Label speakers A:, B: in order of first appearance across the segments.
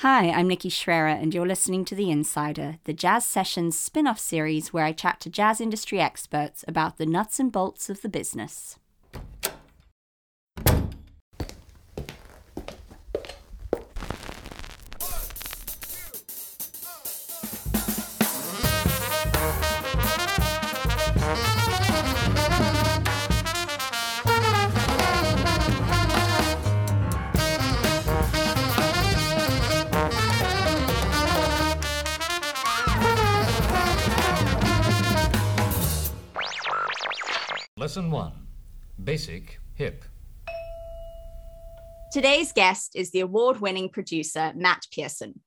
A: Hi, I'm Nikki Schrerer, and you're listening to The Insider, the Jazz Sessions spin off series where I chat to jazz industry experts about the nuts and bolts of the business.
B: Lesson 1 Basic Hip.
A: Today's guest is the award winning producer Matt Pierson.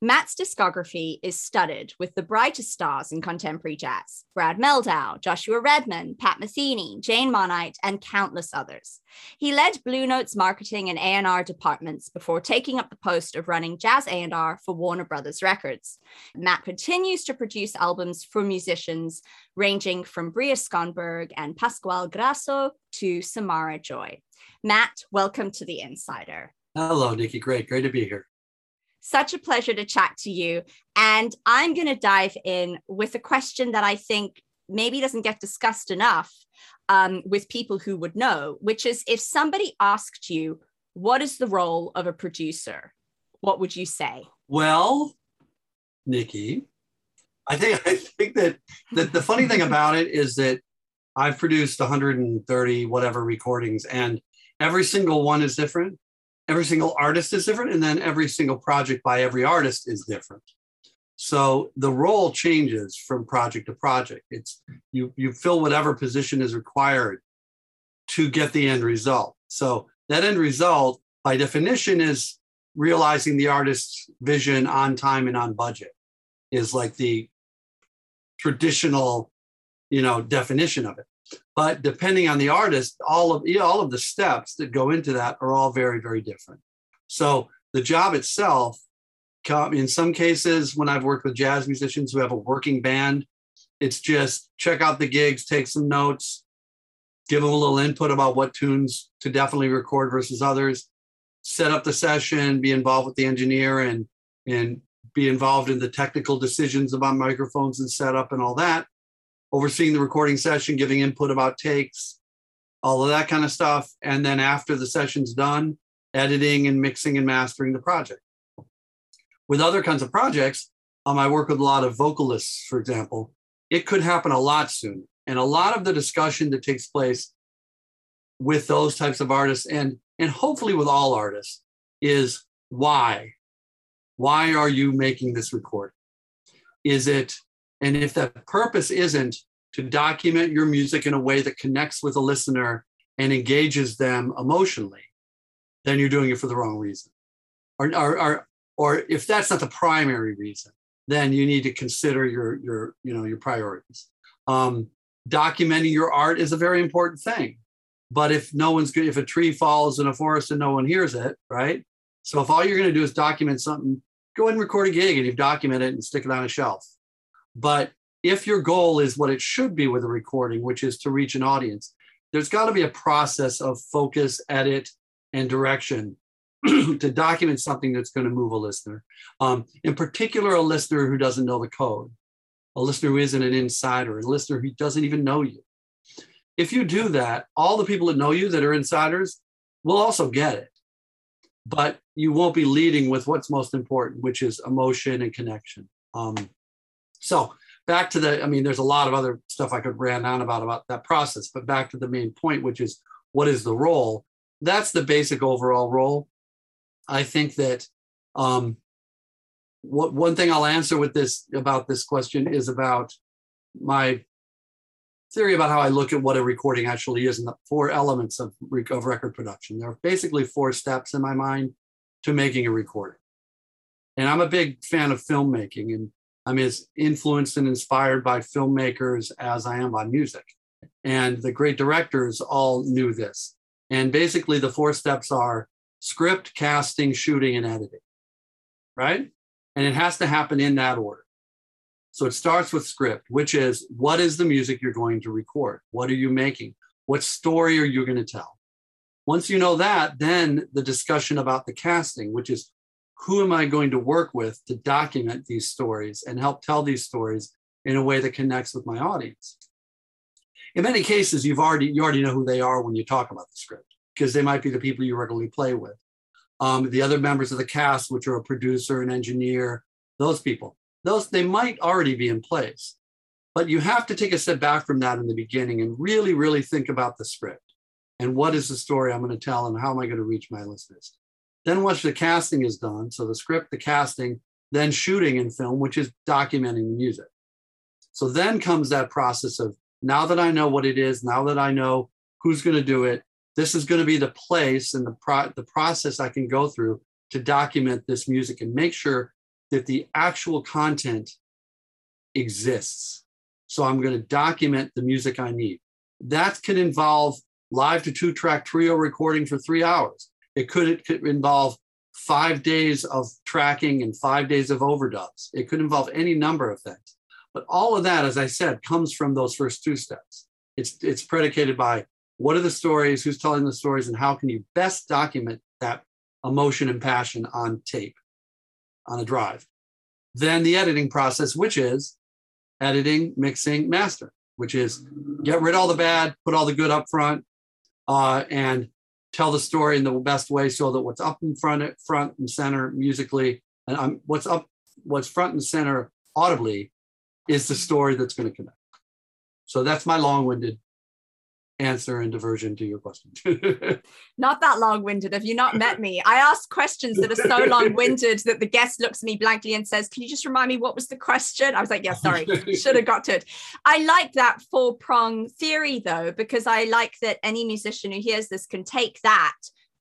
A: Matt's discography is studded with the brightest stars in contemporary jazz Brad Mehldau, Joshua Redman, Pat Metheny, Jane Monheit, and countless others. He led Blue Note's marketing and A&R departments before taking up the post of running jazz A&R for Warner Brothers Records. Matt continues to produce albums for musicians ranging from Bria Skonberg and Pasquale Grasso to Samara Joy. Matt, welcome to The Insider.
C: Hello, Nikki. Great. Great to be here.
A: Such a pleasure to chat to you. And I'm going to dive in with a question that I think maybe doesn't get discussed enough um, with people who would know, which is if somebody asked you, what is the role of a producer? What would you say?
C: Well, Nikki, I think I think that, that the funny thing about it is that I've produced 130 whatever recordings, and every single one is different every single artist is different and then every single project by every artist is different. So the role changes from project to project. It's you you fill whatever position is required to get the end result. So that end result by definition is realizing the artist's vision on time and on budget is like the traditional you know definition of it but depending on the artist, all of all of the steps that go into that are all very, very different. So the job itself, in some cases, when I've worked with jazz musicians who have a working band, it's just check out the gigs, take some notes, give them a little input about what tunes to definitely record versus others, set up the session, be involved with the engineer, and and be involved in the technical decisions about microphones and setup and all that overseeing the recording session, giving input about takes, all of that kind of stuff. And then after the session's done, editing and mixing and mastering the project. With other kinds of projects, um, I work with a lot of vocalists, for example. It could happen a lot soon. And a lot of the discussion that takes place with those types of artists and and hopefully with all artists is why why are you making this recording is it and if that purpose isn't to document your music in a way that connects with a listener and engages them emotionally, then you're doing it for the wrong reason. Or, or, or, or if that's not the primary reason, then you need to consider your, your, you know, your priorities. Um, documenting your art is a very important thing. But if no one's good, if a tree falls in a forest and no one hears it, right? So if all you're going to do is document something, go ahead and record a gig and you document it and stick it on a shelf but if your goal is what it should be with a recording, which is to reach an audience, there's got to be a process of focus, edit, and direction to document something that's going to move a listener. Um, in particular, a listener who doesn't know the code, a listener who isn't an insider, a listener who doesn't even know you. If you do that, all the people that know you that are insiders will also get it. But you won't be leading with what's most important, which is emotion and connection. Um, so back to the, I mean, there's a lot of other stuff I could rant on about about that process, but back to the main point, which is what is the role? That's the basic overall role. I think that um, what one thing I'll answer with this about this question is about my theory about how I look at what a recording actually is and the four elements of, of record production. There are basically four steps in my mind to making a recording. And I'm a big fan of filmmaking. And I'm as influenced and inspired by filmmakers as I am by music. And the great directors all knew this. And basically, the four steps are script, casting, shooting, and editing, right? And it has to happen in that order. So it starts with script, which is what is the music you're going to record? What are you making? What story are you going to tell? Once you know that, then the discussion about the casting, which is who am I going to work with to document these stories and help tell these stories in a way that connects with my audience? In many cases, you've already you already know who they are when you talk about the script because they might be the people you regularly play with. Um, the other members of the cast, which are a producer, an engineer, those people, those they might already be in place. But you have to take a step back from that in the beginning and really, really think about the script and what is the story I'm going to tell and how am I going to reach my listeners. Then once the casting is done, so the script, the casting, then shooting in film, which is documenting the music. So then comes that process of now that I know what it is, now that I know who's going to do it, this is going to be the place and the pro- the process I can go through to document this music and make sure that the actual content exists. So I'm going to document the music I need. That can involve live to two track trio recording for three hours. It could, it could involve five days of tracking and five days of overdubs. It could involve any number of things. But all of that, as I said, comes from those first two steps. It's, it's predicated by what are the stories, who's telling the stories, and how can you best document that emotion and passion on tape, on a drive. Then the editing process, which is editing, mixing, master, which is get rid of all the bad, put all the good up front, uh, and tell the story in the best way so that what's up in front front and center musically and um, what's up what's front and center audibly is the story that's going to connect. So that's my long-winded answer and diversion to your question.
A: not that long winded. Have you not met me? I ask questions that are so long winded that the guest looks at me blankly and says, Can you just remind me what was the question? I was like, Yeah, sorry, should have got to it. I like that four prong theory though, because I like that any musician who hears this can take that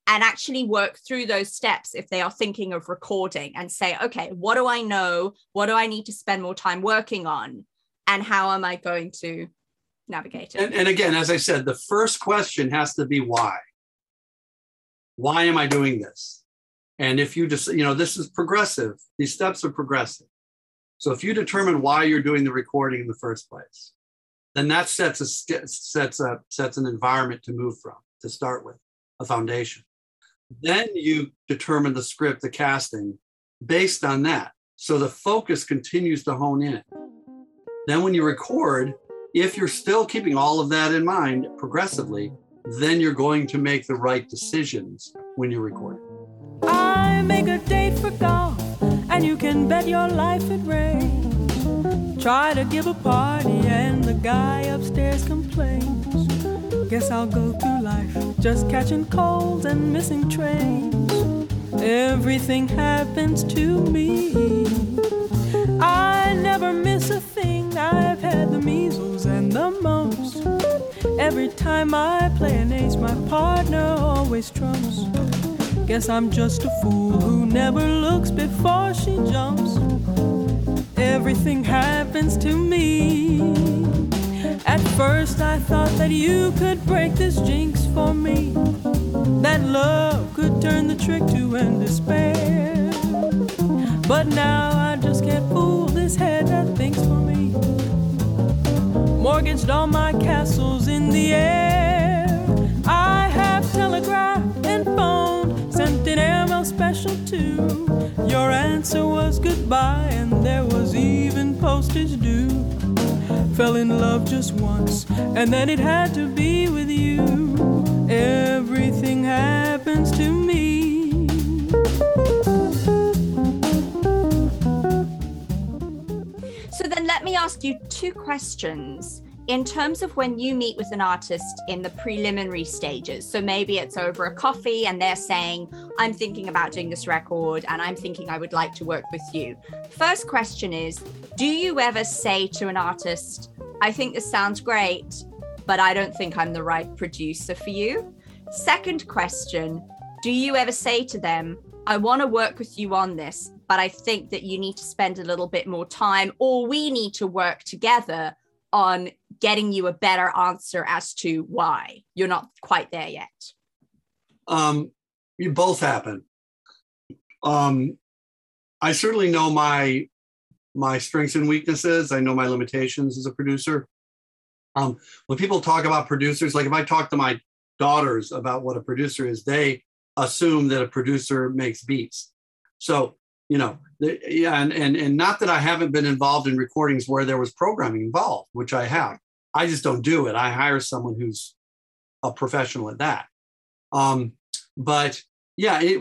A: and actually work through those steps if they are thinking of recording and say, okay, what do I know? What do I need to spend more time working on? And how am I going to navigate.
C: And, and again, as I said, the first question has to be why. Why am I doing this? And if you just, you know, this is progressive. These steps are progressive. So if you determine why you're doing the recording in the first place, then that sets a sets up sets an environment to move from to start with, a foundation. Then you determine the script, the casting, based on that. So the focus continues to hone in. Then when you record, if you're still keeping all of that in mind progressively, then you're going to make the right decisions when you're recording.
D: I make a date for golf, and you can bet your life it rains. Try to give a party, and the guy upstairs complains. Guess I'll go through life just catching colds and missing trains. Everything happens to me. I never miss a thing. I've had the measles and the mumps. Every time I play an ace, my partner always trumps. Guess I'm just a fool who never looks before she jumps. Everything happens to me. At first, I thought that you could break this jinx for me. That love could turn the trick to end despair. But now I just can't fool this head that thinks for me. Mortgaged all my castles in the air. I have telegraphed and phoned, sent an airmail special too. Your answer was goodbye, and there was even postage due. Fell in love just once, and then it had to be with you. Everything happens to me.
A: Me ask you two questions in terms of when you meet with an artist in the preliminary stages. So maybe it's over a coffee and they're saying, I'm thinking about doing this record and I'm thinking I would like to work with you. First question is Do you ever say to an artist, I think this sounds great, but I don't think I'm the right producer for you? Second question Do you ever say to them, I want to work with you on this, but I think that you need to spend a little bit more time, or we need to work together on getting you a better answer as to why you're not quite there yet?
C: Um, you both happen. Um, I certainly know my my strengths and weaknesses. I know my limitations as a producer. Um, when people talk about producers, like if I talk to my daughters about what a producer is, they assume that a producer makes beats. So, you know, the, yeah, and, and and not that I haven't been involved in recordings where there was programming involved, which I have. I just don't do it. I hire someone who's a professional at that. Um, but yeah, it,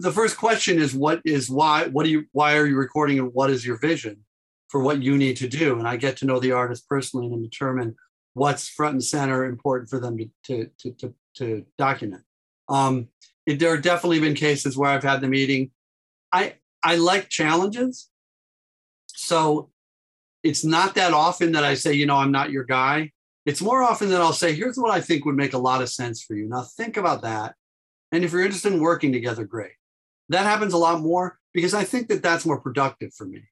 C: the first question is what is why what do you why are you recording and what is your vision for what you need to do? And I get to know the artist personally and determine what's front and center important for them to to to to, to document. Um, it, there have definitely been cases where I've had the meeting. I I like challenges, so it's not that often that I say, you know, I'm not your guy. It's more often that I'll say, here's what I think would make a lot of sense for you. Now think about that, and if you're interested in working together, great. That happens a lot more because I think that that's more productive for me.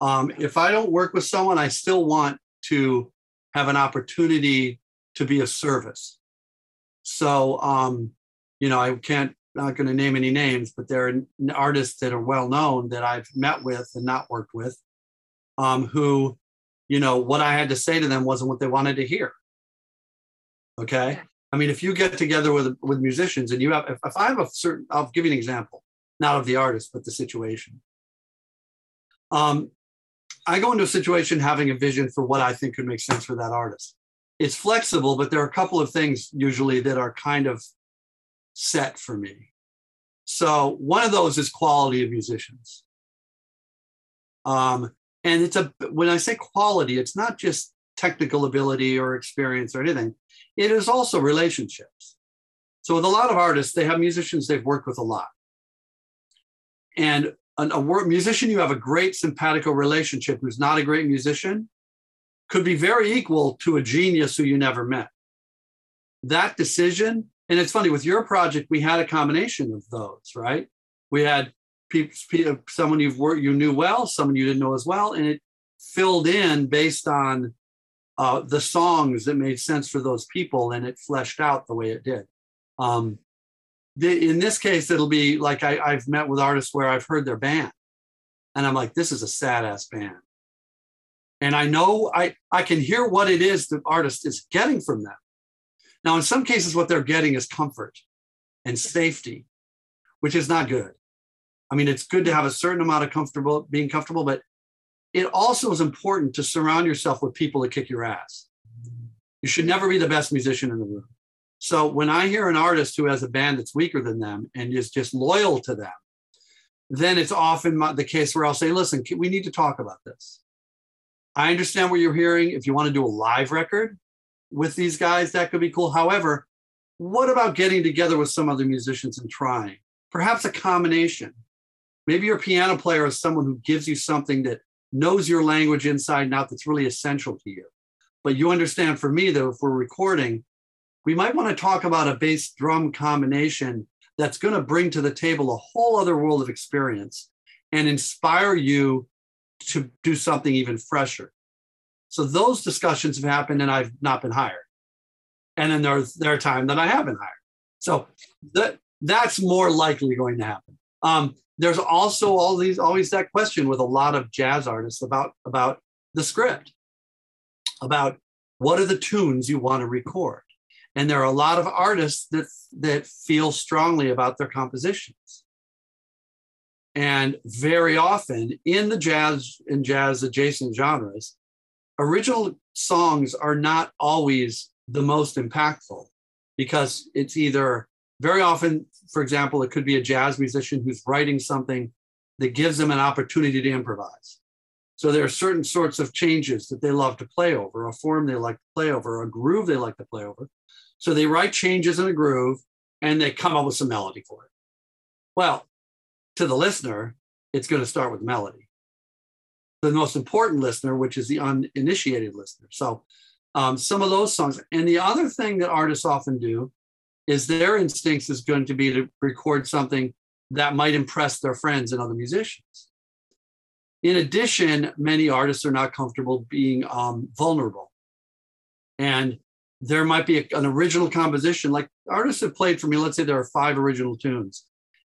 C: Um, if I don't work with someone, I still want to have an opportunity to be of service. So, um, you know, I can't, not going to name any names, but there are artists that are well known that I've met with and not worked with, um, who, you know, what I had to say to them wasn't what they wanted to hear. Okay. I mean, if you get together with with musicians and you have, if, if I have a certain, I'll give you an example, not of the artist, but the situation. Um, I go into a situation having a vision for what I think could make sense for that artist. It's flexible, but there are a couple of things usually that are kind of set for me. So one of those is quality of musicians. Um, and it's a when I say quality, it's not just technical ability or experience or anything. It is also relationships. So with a lot of artists, they have musicians they've worked with a lot. And an, a musician you have a great simpatico relationship who's not a great musician could be very equal to a genius who you never met. That decision, and it's funny with your project, we had a combination of those, right? We had someone you've worked, you knew well, someone you didn't know as well, and it filled in based on uh, the songs that made sense for those people, and it fleshed out the way it did. Um, the, in this case, it'll be like I, I've met with artists where I've heard their band, and I'm like, this is a sad ass band. And I know I, I can hear what it is the artist is getting from them. Now, in some cases, what they're getting is comfort and safety, which is not good. I mean, it's good to have a certain amount of comfortable being comfortable, but it also is important to surround yourself with people that kick your ass. You should never be the best musician in the room. So when I hear an artist who has a band that's weaker than them and is just loyal to them, then it's often the case where I'll say, listen, we need to talk about this. I understand what you're hearing. If you want to do a live record with these guys, that could be cool. However, what about getting together with some other musicians and trying? Perhaps a combination. Maybe your piano player is someone who gives you something that knows your language inside and out that's really essential to you. But you understand for me, though, if we're recording, we might want to talk about a bass drum combination that's going to bring to the table a whole other world of experience and inspire you to do something even fresher. So those discussions have happened and I've not been hired. And then there's there are times that I have been hired. So that that's more likely going to happen. Um, there's also all these always that question with a lot of jazz artists about about the script, about what are the tunes you want to record and there are a lot of artists that that feel strongly about their compositions and very often in the jazz and jazz adjacent genres original songs are not always the most impactful because it's either very often for example it could be a jazz musician who's writing something that gives them an opportunity to improvise so there are certain sorts of changes that they love to play over a form they like to play over a groove they like to play over so they write changes in a groove and they come up with some melody for it. Well, to the listener, it's going to start with melody. The most important listener, which is the uninitiated listener. So um, some of those songs. And the other thing that artists often do is their instincts is going to be to record something that might impress their friends and other musicians. In addition, many artists are not comfortable being um, vulnerable. And there might be a, an original composition. Like artists have played for me, let's say there are five original tunes,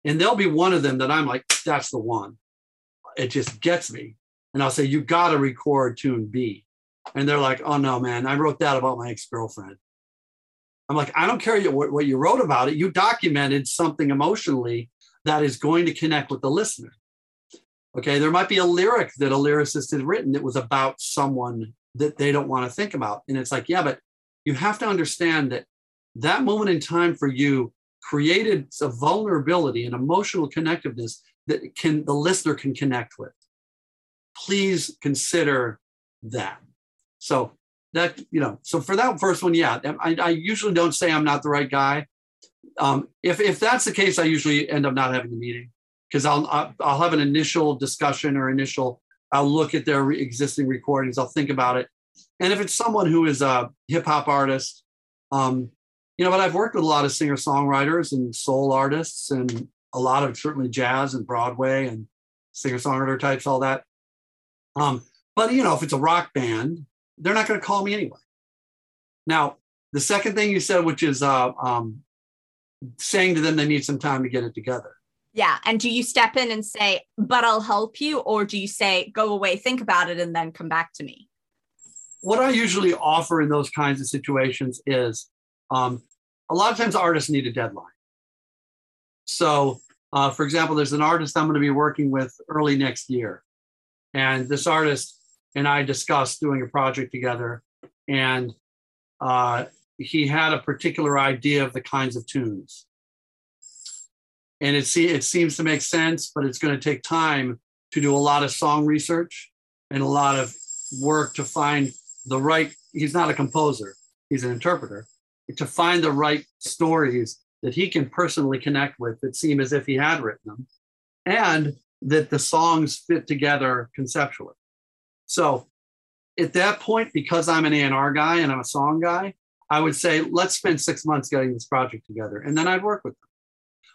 C: and there'll be one of them that I'm like, that's the one. It just gets me. And I'll say, you got to record tune B. And they're like, oh no, man, I wrote that about my ex girlfriend. I'm like, I don't care what, you wrote about it. You documented something emotionally that is going to connect with the listener. Okay, there might be a lyric that a lyricist has written that was about someone that they don't want to think about. And it's like, yeah, but you have to understand that that moment in time for you created a vulnerability and emotional connectiveness that can the listener can connect with. Please consider that. So that you know, so for that first one, yeah, I, I usually don't say I'm not the right guy. Um, if if that's the case, I usually end up not having the meeting because I'll I'll have an initial discussion or initial. I'll look at their existing recordings. I'll think about it, and if it's someone who is a hip hop artist, um, you know, but I've worked with a lot of singer songwriters and soul artists, and a lot of certainly jazz and Broadway and singer songwriter types, all that. Um, but you know, if it's a rock band, they're not going to call me anyway. Now, the second thing you said, which is uh, um, saying to them they need some time to get it together.
A: Yeah. And do you step in and say, but I'll help you? Or do you say, go away, think about it, and then come back to me?
C: What I usually offer in those kinds of situations is um, a lot of times artists need a deadline. So, uh, for example, there's an artist I'm going to be working with early next year. And this artist and I discussed doing a project together. And uh, he had a particular idea of the kinds of tunes. And it, see, it seems to make sense, but it's going to take time to do a lot of song research and a lot of work to find the right. He's not a composer, he's an interpreter. To find the right stories that he can personally connect with that seem as if he had written them, and that the songs fit together conceptually. So at that point, because I'm an A&R guy and I'm a song guy, I would say, let's spend six months getting this project together. And then I'd work with them.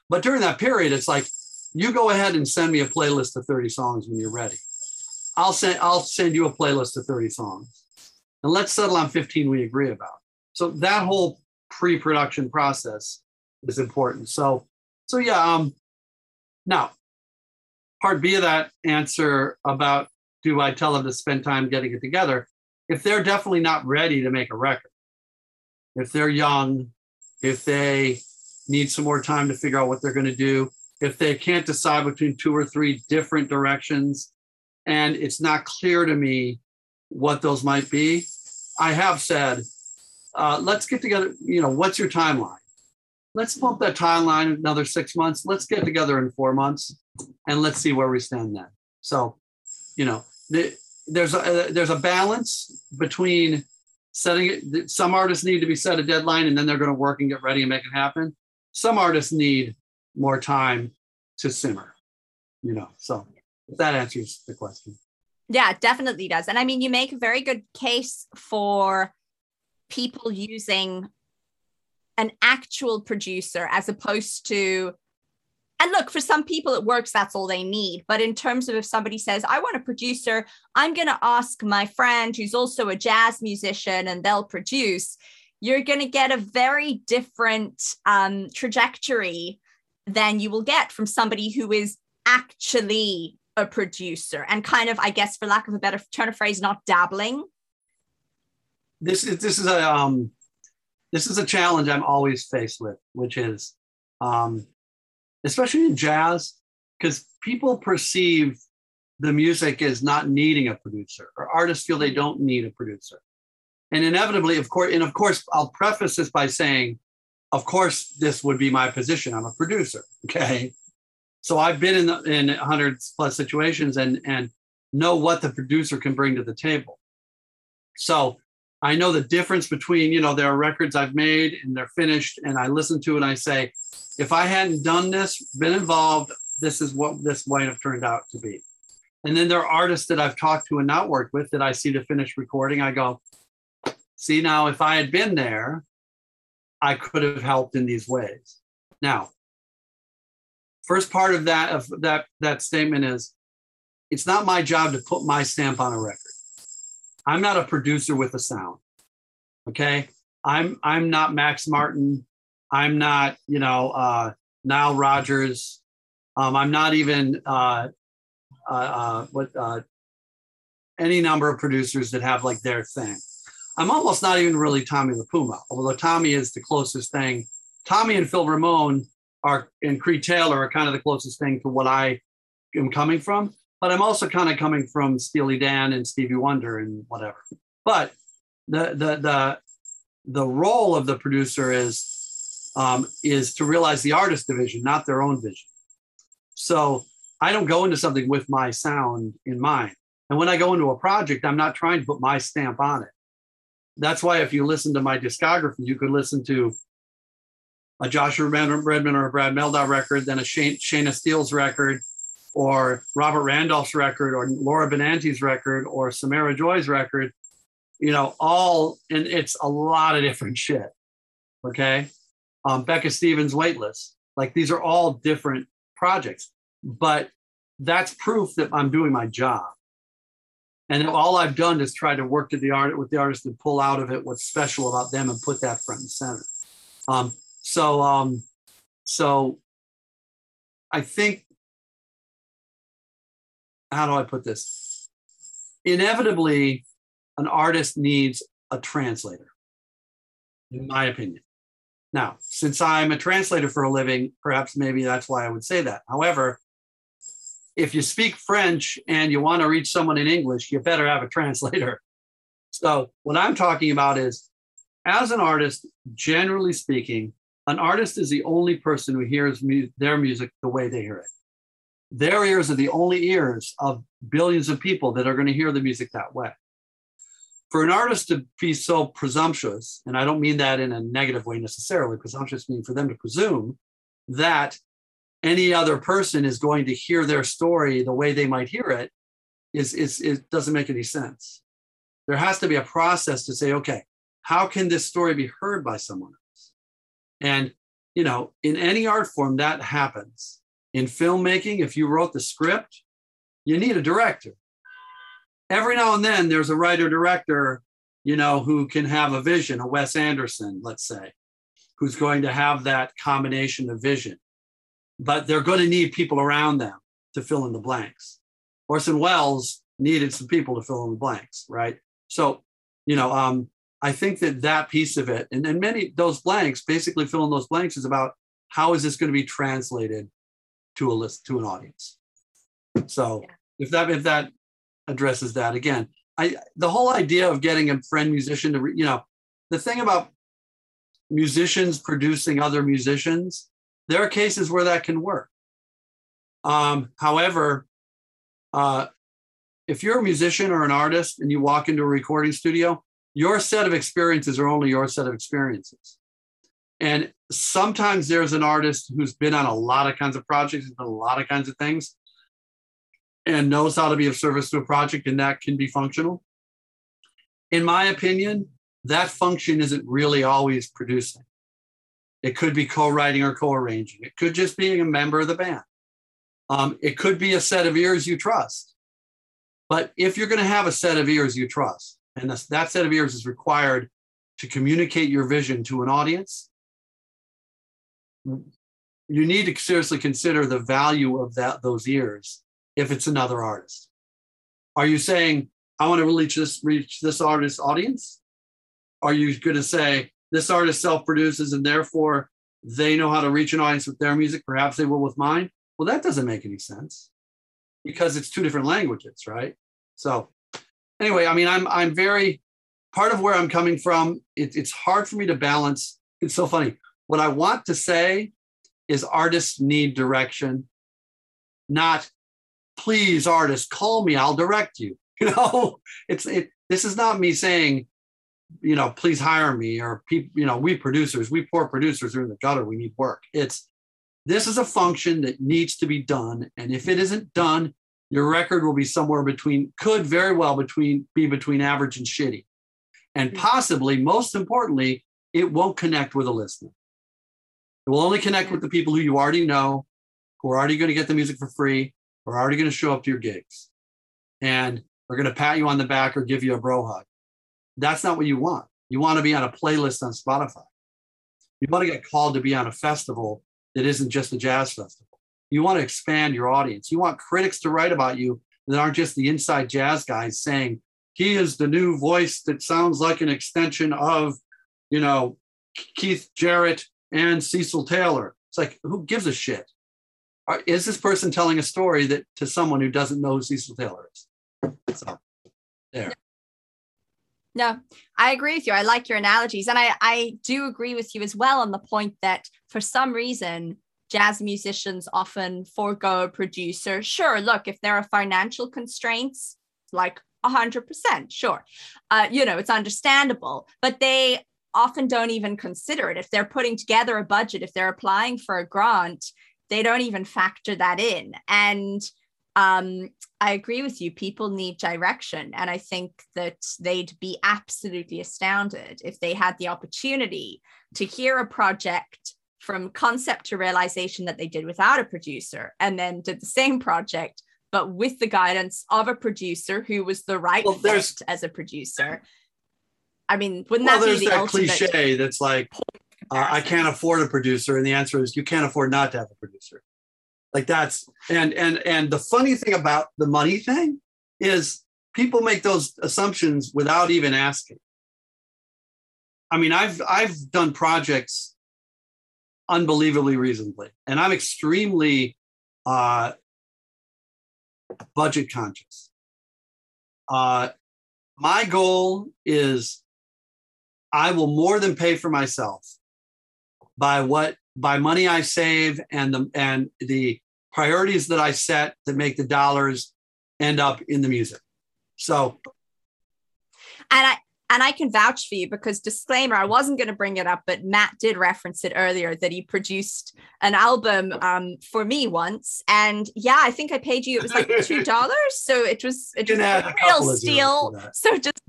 C: But during that period, it's like, you go ahead and send me a playlist of 30 songs when you're ready. I'll send I'll send you a playlist of 30 songs. And let's settle on 15 we agree about. So that whole pre-production process is important. So so yeah, um now part B of that answer about do I tell them to spend time getting it together? If they're definitely not ready to make a record, if they're young, if they need some more time to figure out what they're going to do, if they can't decide between two or three different directions, and it's not clear to me what those might be, I have said, uh, let's get together. You know, what's your timeline? Let's bump that timeline another six months. Let's get together in four months, and let's see where we stand then. So, you know, the, there's a uh, there's a balance between setting it. Some artists need to be set a deadline, and then they're going to work and get ready and make it happen. Some artists need more time to simmer. You know, so if that answers the question.
A: Yeah, definitely does. And I mean, you make a very good case for people using an actual producer as opposed to and look, for some people it works, that's all they need. But in terms of if somebody says, I want a producer, I'm going to ask my friend who's also a jazz musician and they'll produce, you're going to get a very different um, trajectory than you will get from somebody who is actually a producer and kind of, I guess, for lack of a better turn of phrase, not dabbling.
C: This is this is a um, this is a challenge I'm always faced with, which is um, especially in jazz, because people perceive the music as not needing a producer, or artists feel they don't need a producer. And inevitably, of course, and of course, I'll preface this by saying, of course, this would be my position. I'm a producer. Okay. So I've been in the, in hundreds plus situations and and know what the producer can bring to the table. So I know the difference between, you know, there are records I've made and they're finished, and I listen to it and I say, if I hadn't done this, been involved, this is what this might have turned out to be. And then there are artists that I've talked to and not worked with that I see the finished recording. I go, see, now if I had been there, I could have helped in these ways. Now, first part of that of that that statement is it's not my job to put my stamp on a record. I'm not a producer with a sound. Okay. I'm I'm not Max Martin. I'm not, you know, uh, Nile Rodgers. Um, I'm not even uh, uh, uh, what uh, any number of producers that have like their thing. I'm almost not even really Tommy LiPuma, although Tommy is the closest thing. Tommy and Phil Ramone are and Creed Taylor are kind of the closest thing to what I am coming from. But I'm also kind of coming from Steely Dan and Stevie Wonder and whatever. But the the the the role of the producer is um, is to realize the artist division, not their own vision. So I don't go into something with my sound in mind. And when I go into a project, I'm not trying to put my stamp on it. That's why if you listen to my discography, you could listen to a Joshua Redman or a Brad Mehldau record, then a Shane, Shayna Steele's record, or Robert Randolph's record, or Laura Benanti's record, or Samara Joy's record. You know, all and it's a lot of different shit. Okay, um, Becca Stevens' Weightless, like these are all different projects, but that's proof that I'm doing my job. And all I've done is try to work to the art with the artist and pull out of it what's special about them and put that front and center. Um, so, um, so I think, how do I put this? Inevitably, an artist needs a translator, in my opinion. Now, since I'm a translator for a living, perhaps maybe that's why I would say that. However, if you speak French and you want to reach someone in English, you better have a translator. So, what I'm talking about is as an artist, generally speaking, an artist is the only person who hears mu- their music the way they hear it. Their ears are the only ears of billions of people that are going to hear the music that way. For an artist to be so presumptuous, and I don't mean that in a negative way necessarily, presumptuous meaning for them to presume that any other person is going to hear their story the way they might hear it, is, is it doesn't make any sense. There has to be a process to say, okay, how can this story be heard by someone else? and, you know, in any art form, that happens. In filmmaking, if you wrote the script, you need a director. Every now and then, there's a writer director, you know, who can have a vision, a Wes Anderson, let's say, who's going to have that combination of vision. But they're going to need people around them to fill in the blanks. Orson Welles needed some people to fill in the blanks, right? So, you know, um, I think that that piece of it, and then many those blanks, basically filling those blanks, is about how is this going to be translated to a list to an audience. So yeah. if that if that addresses that again, I the whole idea of getting a friend musician to re, you know the thing about musicians producing other musicians, there are cases where that can work. Um, however, uh, if you're a musician or an artist and you walk into a recording studio, your set of experiences are only your set of experiences. And sometimes there's an artist who's been on a lot of kinds of projects, done a lot of kinds of things, and knows how to be of service to a project, and that can be functional. In my opinion, that function isn't really always producing. It could be co-writing or co-arranging. It could just be a member of the band. Um, it could be a set of ears you trust. But if you're going to have a set of ears you trust, and that set of ears is required to communicate your vision to an audience, you need to seriously consider the value of that those ears if it's another artist. Are you saying, I want to reach this reach this artist's audience? Are you going to say this artist self-produces and therefore they know how to reach an audience with their music, perhaps they will with mine? Well, that doesn't make any sense because it's two different languages, right? So anyway, I mean, I'm I'm very part of where I'm coming from. It, it's hard for me to balance. It's so funny. What I want to say is artists need direction, not please artists call me i'll direct you. You know it's it this is not me saying you know please hire me or people you know we producers we poor producers are in the gutter we need work. It's this is a function that needs to be done and if it isn't done your record will be somewhere between could very well between be between average and shitty. And hmm. possibly most importantly it won't connect with a listener. It will only connect with the people who you already know who are already going to get the music for free are already going to show up to your gigs and are going to pat you on the back or give you a bro hug that's not what you want you want to be on a playlist on spotify you want to get called to be on a festival that isn't just a jazz festival you want to expand your audience. You want critics to write about you that aren't just the inside jazz guys saying, he is the new voice that sounds like an extension of, you know, Keith Jarrett and Cecil Taylor. It's like, who gives a shit? Is this person telling a story that to someone who doesn't know who Cecil Taylor is? So, there.
A: No, I agree with you. I like your analogies. And I, I do agree with you as well on the point that for some reason, jazz musicians often forego a producer. Sure, look, if there are financial constraints, like 100%, sure. Uh, you know, it's understandable, but they often don't even consider it. If they're putting together a budget, if they're applying for a grant, they don't even factor that in. And um, I agree with you. People need direction. And I think that they'd be absolutely astounded if they had the opportunity to hear a project from concept to realization that they did without a producer and then did the same project but with the guidance of a producer who was the right well, fit as a producer i mean wouldn't well, that be the
C: that cliche that's like uh, i can't afford a producer and the answer is you can't afford not to have a producer like that's and and and the funny thing about the money thing is people make those assumptions without even asking. I mean, I've I've done projects unbelievably reasonably, and I'm extremely uh, budget conscious. Uh, my goal is I will more than pay for myself by what by money I save and the and the priorities that I set that make the dollars end up in the music. So
A: and I and I can vouch for you because disclaimer, I wasn't going to bring it up, but Matt did reference it earlier that he produced an album um, for me once, and yeah, I think I paid you. It was like two dollars, so it was it was a real steal. So just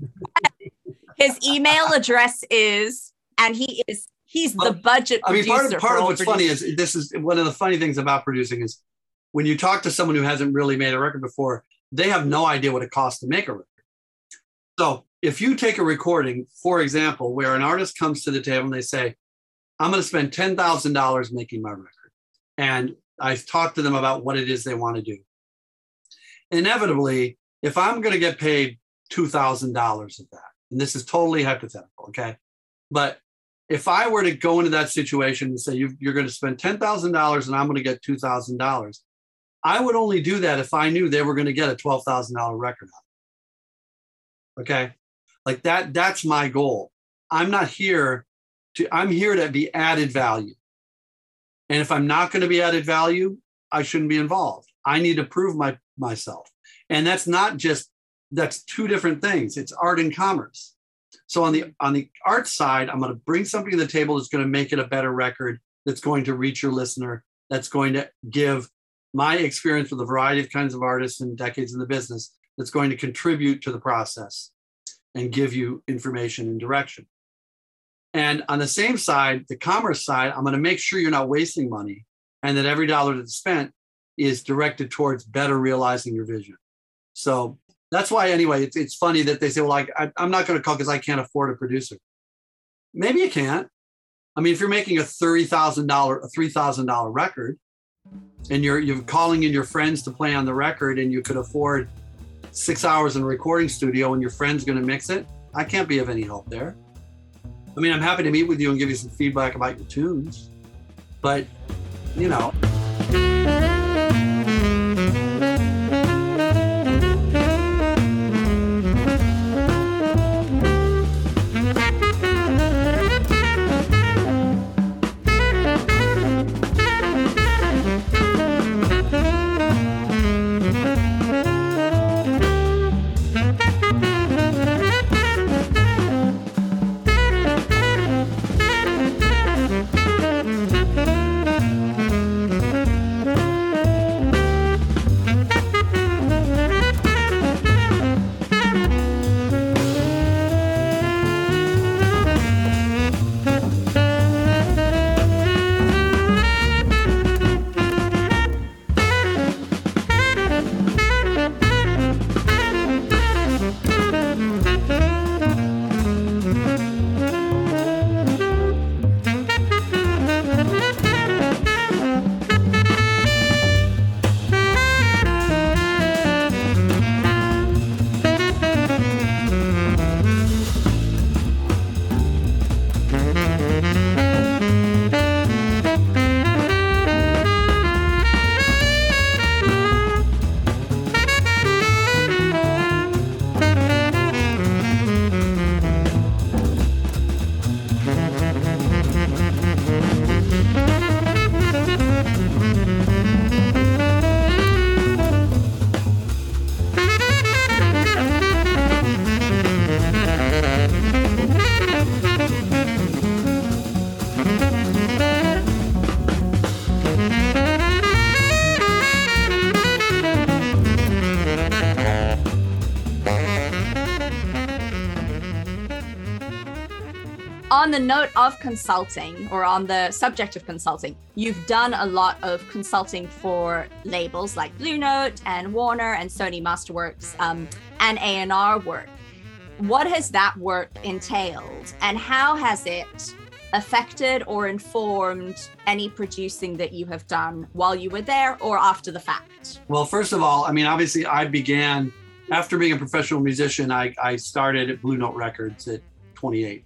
A: his email address is, and he is he's the budget. I mean,
C: part of part of what's funny is this is one of the funny things about producing is when you talk to someone who hasn't really made a record before, they have no idea what it costs to make a record. So if you take a recording, for example, where an artist comes to the table and they say, I'm going to spend $10,000 making my record. And I've talked to them about what it is they want to do. Inevitably, if I'm going to get paid $2,000 of that, and this is totally hypothetical, okay? But if I were to go into that situation and say, you, are going to spend $10,000 and I'm going to get $2,000, I would only do that if I knew they were going to get a $12,000 record out. Okay. Like that, that's my goal. I'm not here to, I'm here to be added value. And if I'm not going to be added value, I shouldn't be involved. I need to prove my myself. And that's not just that's two different things. It's art and commerce. So on the on the art side, I'm going to bring something to the table that's going to make it a better record, that's going to reach your listener, that's going to give my experience with a variety of kinds of artists and decades in the business, that's going to contribute to the process and give you information and direction. And on the same side, the commerce side, I'm going to make sure you're not wasting money and that every dollar that's spent is directed towards better realizing your vision. So that's why, anyway, it's, it's funny that they say, well, like, I, I'm not going to call because I can't afford a producer. Maybe you can't. I mean, if you're making a $30,000, a $3,000 record and you're, you're calling in your friends to play on the record and you could afford six hours in a recording studio and your friend's going to mix it, I can't be of any help there. I mean, I'm happy to meet with you and give you some feedback about your tunes, but you know.
A: The note of consulting, or on the subject of consulting, you've done a lot of consulting for labels like Blue Note and Warner and Sony Masterworks um, and A&R work. What has that work entailed, and how has it affected or informed any producing that you have done while you were there or after the fact?
C: Well, first of all, I mean, obviously, I began after being a professional musician. I, I started at Blue Note Records at 28,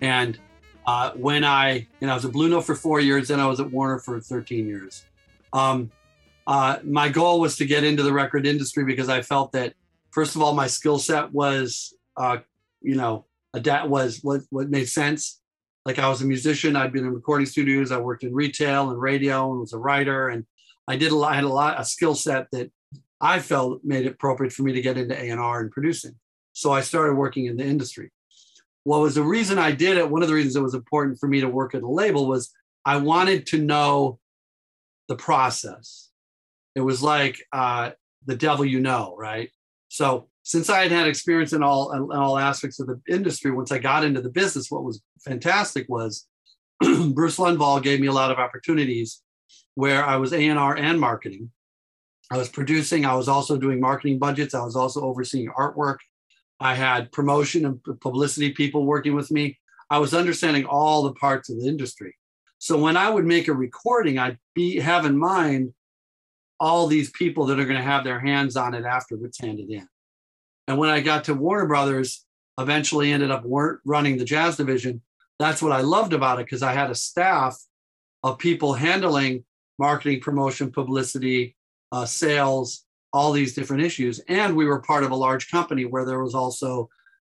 C: and uh, when I, you know, I was at Blue Note for four years, then I was at Warner for 13 years. Um, uh, my goal was to get into the record industry because I felt that, first of all, my skill set was, uh, you know, adapt was what what made sense. Like I was a musician, I'd been in recording studios, I worked in retail and radio, and was a writer, and I did a lot. I had a lot a skill set that I felt made it appropriate for me to get into A and R and producing. So I started working in the industry what was the reason I did it? One of the reasons it was important for me to work at a label was I wanted to know the process. It was like uh, the devil you know, right? So since I had had experience in all in all aspects of the industry, once I got into the business, what was fantastic was Bruce Lundvall gave me a lot of opportunities where I was A&R and marketing. I was producing, I was also doing marketing budgets, I was also overseeing artwork, I had promotion and publicity people working with me. I was understanding all the parts of the industry. So when I would make a recording, I'd be have in mind all these people that are going to have their hands on it after it's handed in. And when I got to Warner Brothers, eventually ended up running the jazz division. That's what I loved about it because I had a staff of people handling marketing, promotion, publicity, uh, sales, all these different issues. And we were part of a large company where there was also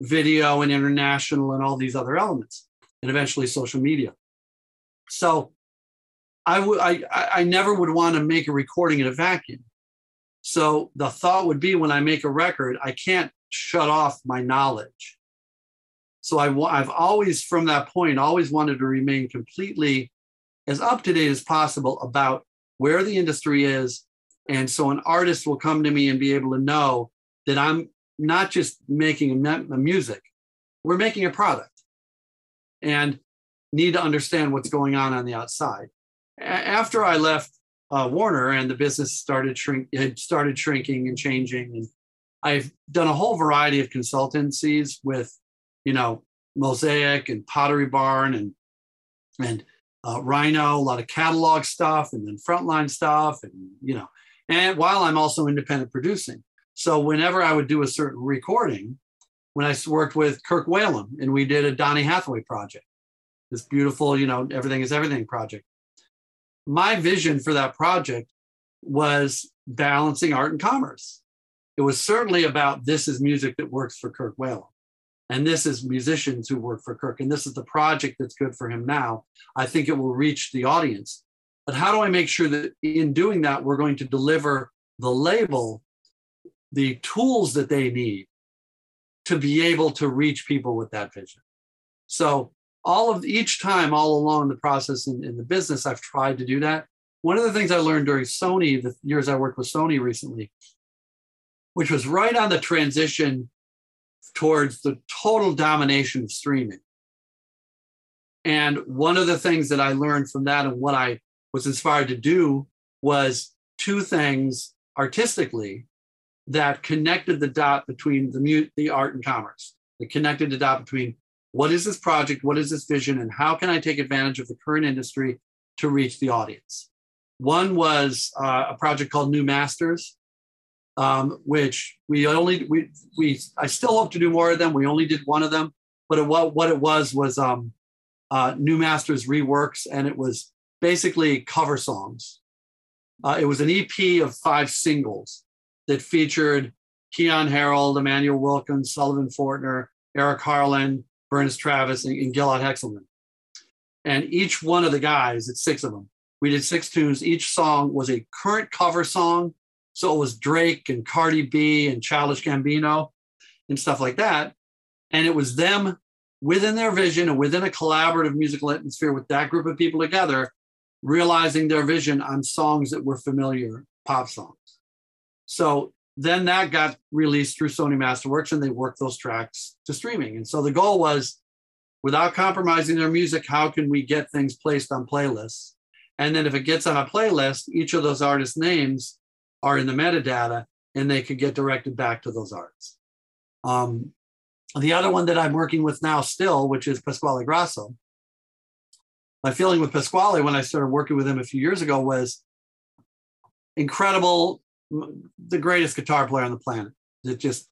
C: video and international and all these other elements, and eventually social media. So I would I I never would want to make a recording in a vacuum. So the thought would be when I make a record, I can't shut off my knowledge. So I, I've always, from that point, always wanted to remain completely as up to date as possible about where the industry is, and so an artist will come to me and be able to know that I'm not just making a, music, we're making a product and need to understand what's going on on the outside. A- after I left uh, Warner and the business started shrink, had started shrinking and changing, and I've done a whole variety of consultancies with, you know, Mosaic and Pottery Barn and and uh, Rhino, a lot of catalog stuff, and then frontline stuff, and you know, and while I'm also independent producing. So whenever I would do a certain recording, when I worked with Kirk Whalum and we did a Donny Hathaway project, this beautiful, you know, everything is everything project. My vision for that project was balancing art and commerce. It was certainly about this is music that works for Kirk Whalum. And this is musicians who work for Kirk. And this is the project that's good for him now. I think it will reach the audience. But how do I make sure that in doing that, we're going to deliver the label the tools that they need to be able to reach people with that vision? So, all of each time, all along the process in, in the business, I've tried to do that. One of the things I learned during Sony, the years I worked with Sony recently, which was right on the transition towards the total domination of streaming. And one of the things that I learned from that and what I was inspired to do was two things artistically that connected the dot between the mute, the art and commerce. It connected the dot between what is this project, what is this vision, and how can I take advantage of the current industry to reach the audience. One was uh, a project called New Masters, um, which we only we we I still hope to do more of them. We only did one of them, but it, what what it was was um, uh, New Masters reworks, and it was basically cover songs. Uh, it was an EP of five singles that featured Keyon Harrold, Immanuel Wilkins, Sullivan Fortner, Eric Harland, Burniss Travis, and, and Gilad Hekselman. And each one of the guys, it's six of them, we did six tunes. Each song was a current cover song. So it was Drake and Cardi B and Childish Gambino and stuff like that. And it was them within their vision and within a collaborative musical atmosphere with that group of people together realizing their vision on songs that were familiar pop songs. So then that got released through Sony Masterworks and they worked those tracks to streaming. And so the goal was without compromising their music, how can we get things placed on playlists? And then if it gets on a playlist, each of those artists' names are in the metadata and they could get directed back to those artists. Um, the other one that I'm working with now still, which is Pasquale Grasso. My feeling with Pasquale when I started working with him a few years ago was incredible, the greatest guitar player on the planet. It just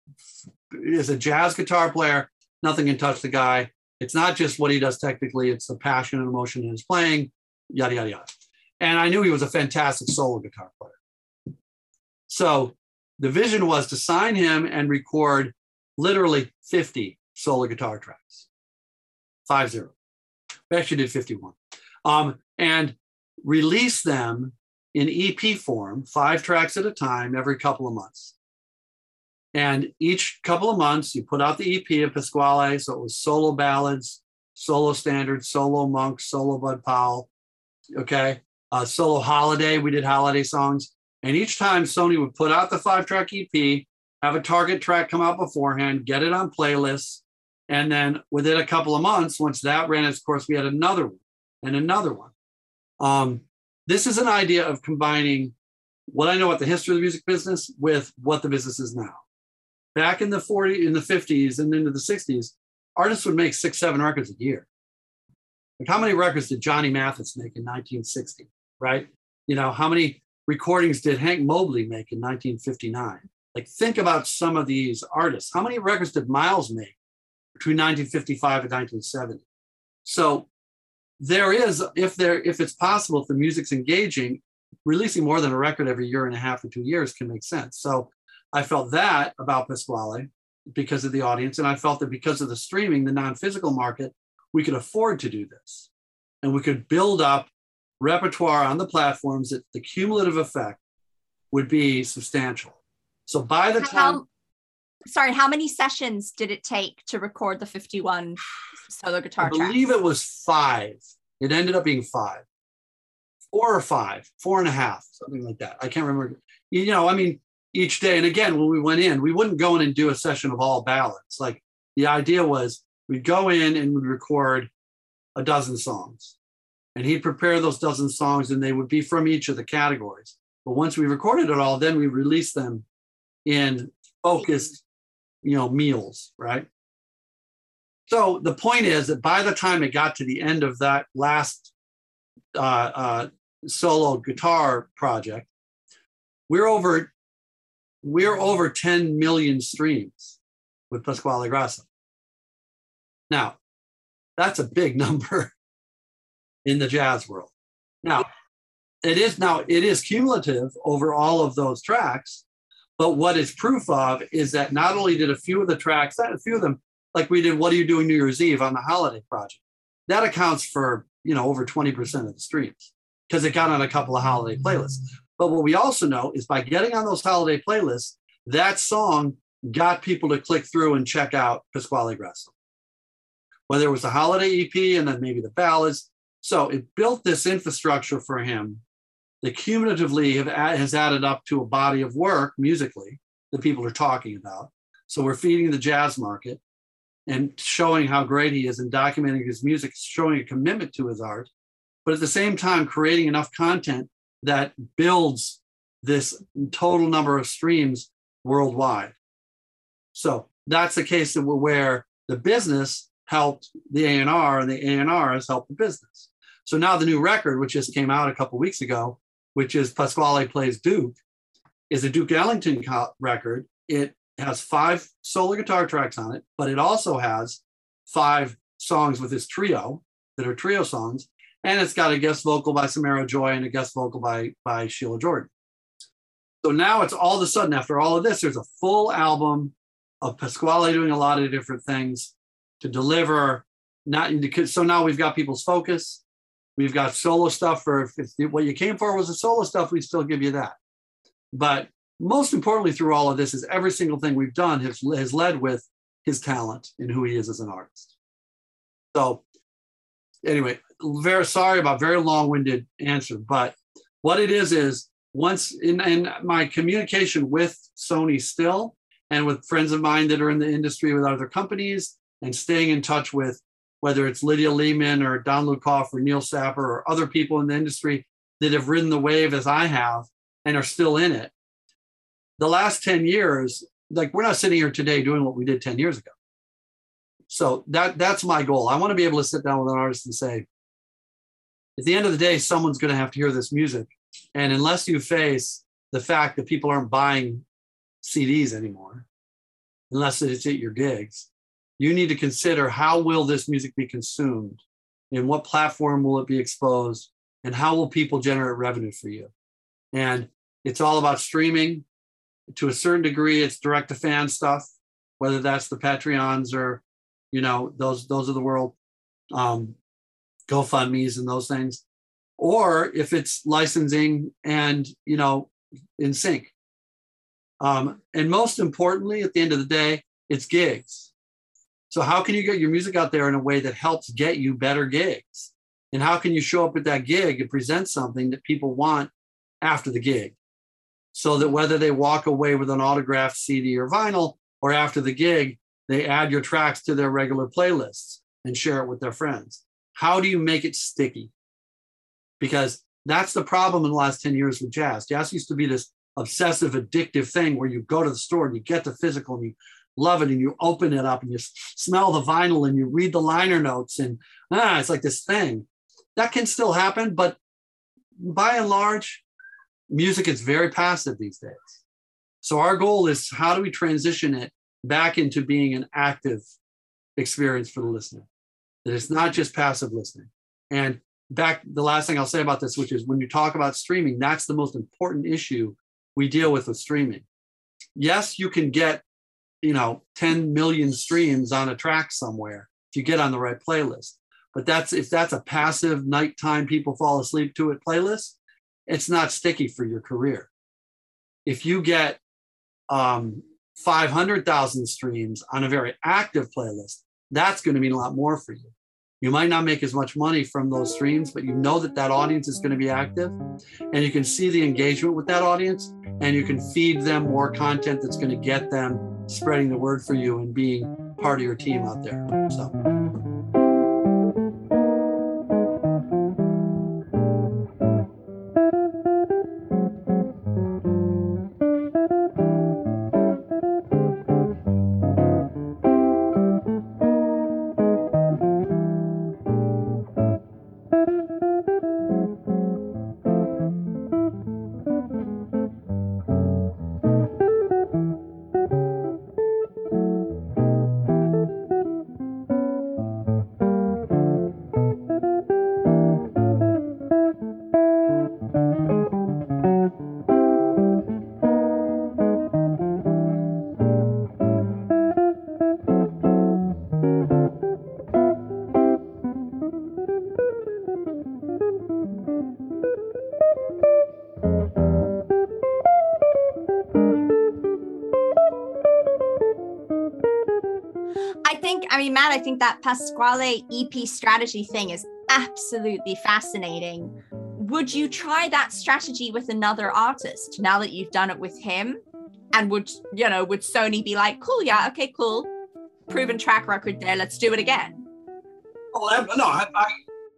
C: is a jazz guitar player. Nothing can touch the guy. It's not just what he does technically, it's the passion and emotion in his playing, yada, yada, yada. And I knew he was a fantastic solo guitar player. So the vision was to sign him and record literally 50 solo guitar tracks. Five zero. We actually did 51. Um, and release them in EP form, five tracks at a time, every couple of months. And each couple of months, you put out the EP of Pasquale. So it was solo ballads, solo standards, solo monk, solo Bud Powell. Okay. Uh, solo holiday. We did holiday songs. And each time Sony would put out the five track EP, have a target track come out beforehand, get it on playlists. And then within a couple of months, once that ran its course, we had another one and another one. Um, this is an idea of combining what I know about the history of the music business with what the business is now back in the 40s, in the 50s, and into the 60s, artists would make six, seven records a year. Like how many records did Johnny Mathis make in 1960? Right? You know, how many recordings did Hank Mobley make in 1959? Like, think about some of these artists. How many records did Miles make between 1955 and 1970? So there is, if there, if it's possible, if the music's engaging, releasing more than a record every year and a half or two years can make sense. So I felt that about Pasquale because of the audience. And I felt that because of the streaming, the non physical market, we could afford to do this. And we could build up repertoire on the platforms that the cumulative effect would be substantial. So by the time.
A: How, sorry, how many sessions did it take to record the 51 solo guitar
C: I believe
A: tracks?
C: it was five. It ended up being five, four or five, four and a half, something like that. I can't remember. You know, I mean, each day. And again, when we went in, we wouldn't go in and do a session of all ballads. Like the idea was we'd go in and we'd record a dozen songs. And he'd prepare those dozen songs and they would be from each of the categories. But once we recorded it all, then we released them in focused, you know, meals, right? So the point is that by the time it got to the end of that last uh, uh, solo guitar project, we're over we're over 10 million streams with Pasquale Grasso. Now, that's a big number in the jazz world. Now, it is now it is cumulative over all of those tracks, but what it's proof of is that not only did a few of the tracks, a few of them, like we did "What Are You Doing New Year's Eve" on the Holiday Project, that accounts for you know over 20% of the streams because it got on a couple of holiday playlists. But what we also know is by getting on those holiday playlists, that song got people to click through and check out Pasquale Grasso. Whether it was the holiday EP and then maybe the ballads. So it built this infrastructure for him that cumulatively have, has added up to a body of work musically that people are talking about. So we're feeding the jazz market and showing how great he is and documenting his music, showing a commitment to his art, but at the same time creating enough content that builds this total number of streams worldwide. So that's the case that where the business helped the A&R and the A&R has helped the business. So now the new record, which just came out a couple weeks ago, which is Pasquale Plays Duke, is a Duke Ellington record. It has five solo guitar tracks on it, but it also has five songs with his trio that are trio songs and it's got a guest vocal by Samara Joy and a guest vocal by by Sheila Jordan. So now it's all of a sudden after all of this, there's a full album of Pasquale doing a lot of different things to deliver. Not so now we've got people's focus. We've got solo stuff for if, what you came for was the solo stuff, we still give you that. But most importantly, through all of this, is every single thing we've done has, has led with his talent and who he is as an artist. So anyway, very sorry about very long-winded answer, but what it is is once in, in my communication with Sony still and with friends of mine that are in the industry with other companies and staying in touch with whether it's Lydia Liebman or Don Lucoff or Neil Sapper or other people in the industry that have ridden the wave as I have and are still in it. The last 10 years, like we're not sitting here today doing what we did 10 years ago. So that that's my goal. I want to be able to sit down with an artist and say, at the end of the day, someone's going to have to hear this music. And unless you face the fact that people aren't buying CDs anymore, unless it's at your gigs, you need to consider how will this music be consumed? In what platform will it be exposed? And how will people generate revenue for you? And it's all about streaming. To a certain degree, it's direct to fan stuff, whether that's the Patreons or, you know, those those of the world, um, GoFundMe's and those things. Or if it's licensing and, you know, in sync. Um, and most importantly, at the end of the day, it's gigs. So, how can you get your music out there in a way that helps get you better gigs? And how can you show up at that gig and present something that people want after the gig? So that whether they walk away with an autographed CD or vinyl, or after the gig, they add your tracks to their regular playlists and share it with their friends. How do you make it sticky? Because that's the problem in the last 10 years with jazz. Jazz used to be this obsessive, addictive thing where you go to the store and you get the physical and you love it and you open it up and you smell the vinyl and you read the liner notes and ah, it's like this thing. That can still happen, but by and large, music is very passive these days. So our goal is how do we transition it back into being an active experience for the listener? That it's not just passive listening. And back the last thing I'll say about this, which is when you talk about streaming, that's the most important issue we deal with with streaming. Yes, you can get, you know, 10 million streams on a track somewhere if you get on the right playlist. But that's if that's a passive nighttime people fall asleep to it playlist, it's not sticky for your career. If you get um, 500,000 streams on a very active playlist, that's going to mean a lot more for you. You might not make as much money from those streams, but you know that that audience is going to be active and you can see the engagement with that audience and you can feed them more content that's going to get them spreading the word for you and being part of your team out there. So.
A: I think that Pasquale EP strategy thing is absolutely fascinating. Would you try that strategy with another artist now that you've done it with him? And would, you know, would Sony be like, cool, yeah, okay, cool. Proven track record there, let's do it again?
C: Oh, no, I, I,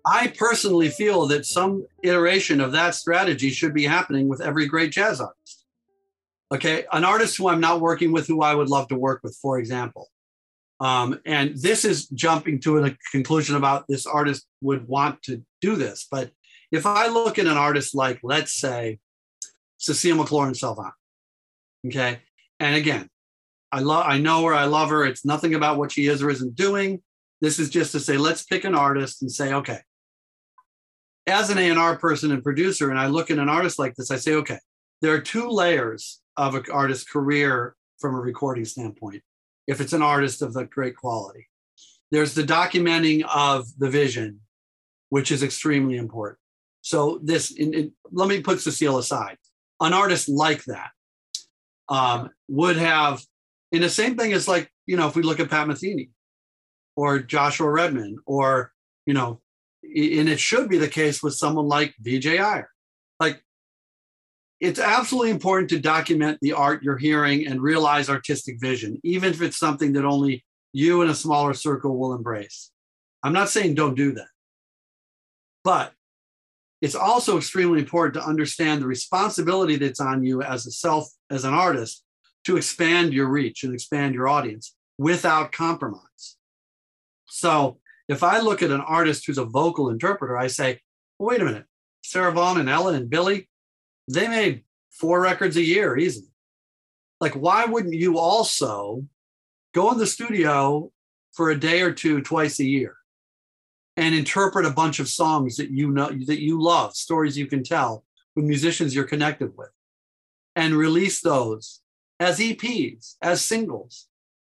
C: I personally feel that some iteration of that strategy should be happening with every great jazz artist. Okay, an artist who I'm not working with, who I would love to work with, for example, um, and this is jumping to a conclusion about this artist would want to do this. But if I look at an artist like, let's say, Cecile McLorin Salvant, okay, and again, I love, I know her, I love her. It's nothing about what she is or isn't doing. This is just to say, let's pick an artist and say, okay, as an A&R person and producer, and I look at an artist like this, I say, okay, there are two layers of an artist's career from a recording standpoint if it's an artist of the great quality. There's the documenting of the vision, which is extremely important. So this, in, in, let me put Cecile aside. An artist like that um, would have, in the same thing as like, you know, if we look at Pat Metheny or Joshua Redman or, you know, and it should be the case with someone like Vijay Iyer. It's absolutely important to document the art you're hearing and realize artistic vision, even if it's something that only you and a smaller circle will embrace. I'm not saying don't do that. But it's also extremely important to understand the responsibility that's on you as a self, as an artist, to expand your reach and expand your audience without compromise. So if I look at an artist who's a vocal interpreter, I say, well, wait a minute, Sarah Vaughan and Ellen and Billy, they made four records a year easily. Like, why wouldn't you also go in the studio for a day or two twice a year and interpret a bunch of songs that you know that you love, stories you can tell with musicians you're connected with, and release those as EPs, as singles.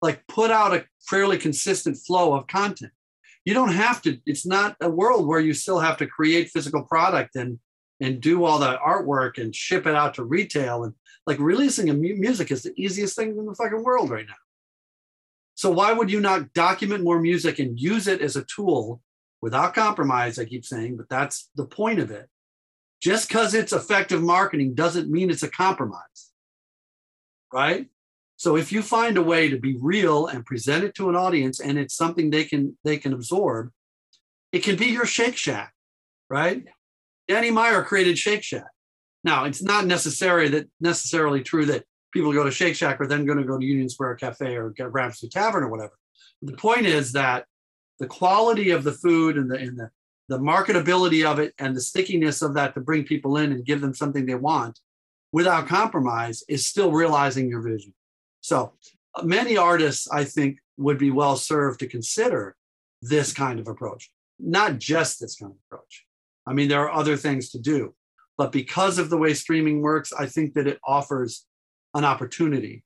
C: Like put out a fairly consistent flow of content. You don't have to, it's not a world where you still have to create physical product and and do all the artwork and ship it out to retail and like releasing a mu- music is the easiest thing in the fucking world right now. So why would you not document more music and use it as a tool without compromise? I keep saying, but that's the point of it. Just because it's effective marketing doesn't mean it's a compromise, right? So if you find a way to be real and present it to an audience, and it's something they can they can absorb, it can be your Shake Shack, right? Danny Meyer created Shake Shack. Now it's not necessary that necessarily true that people go to Shake Shack are then going to go to Union Square Cafe or Gramercy Tavern or whatever. But the point is that the quality of the food and the and the the marketability of it and the stickiness of that to bring people in and give them something they want without compromise is still realizing your vision. So uh, many artists, I think, would be well served to consider this kind of approach, not just this kind of approach. I mean, there are other things to do, but because of the way streaming works, I think that it offers an opportunity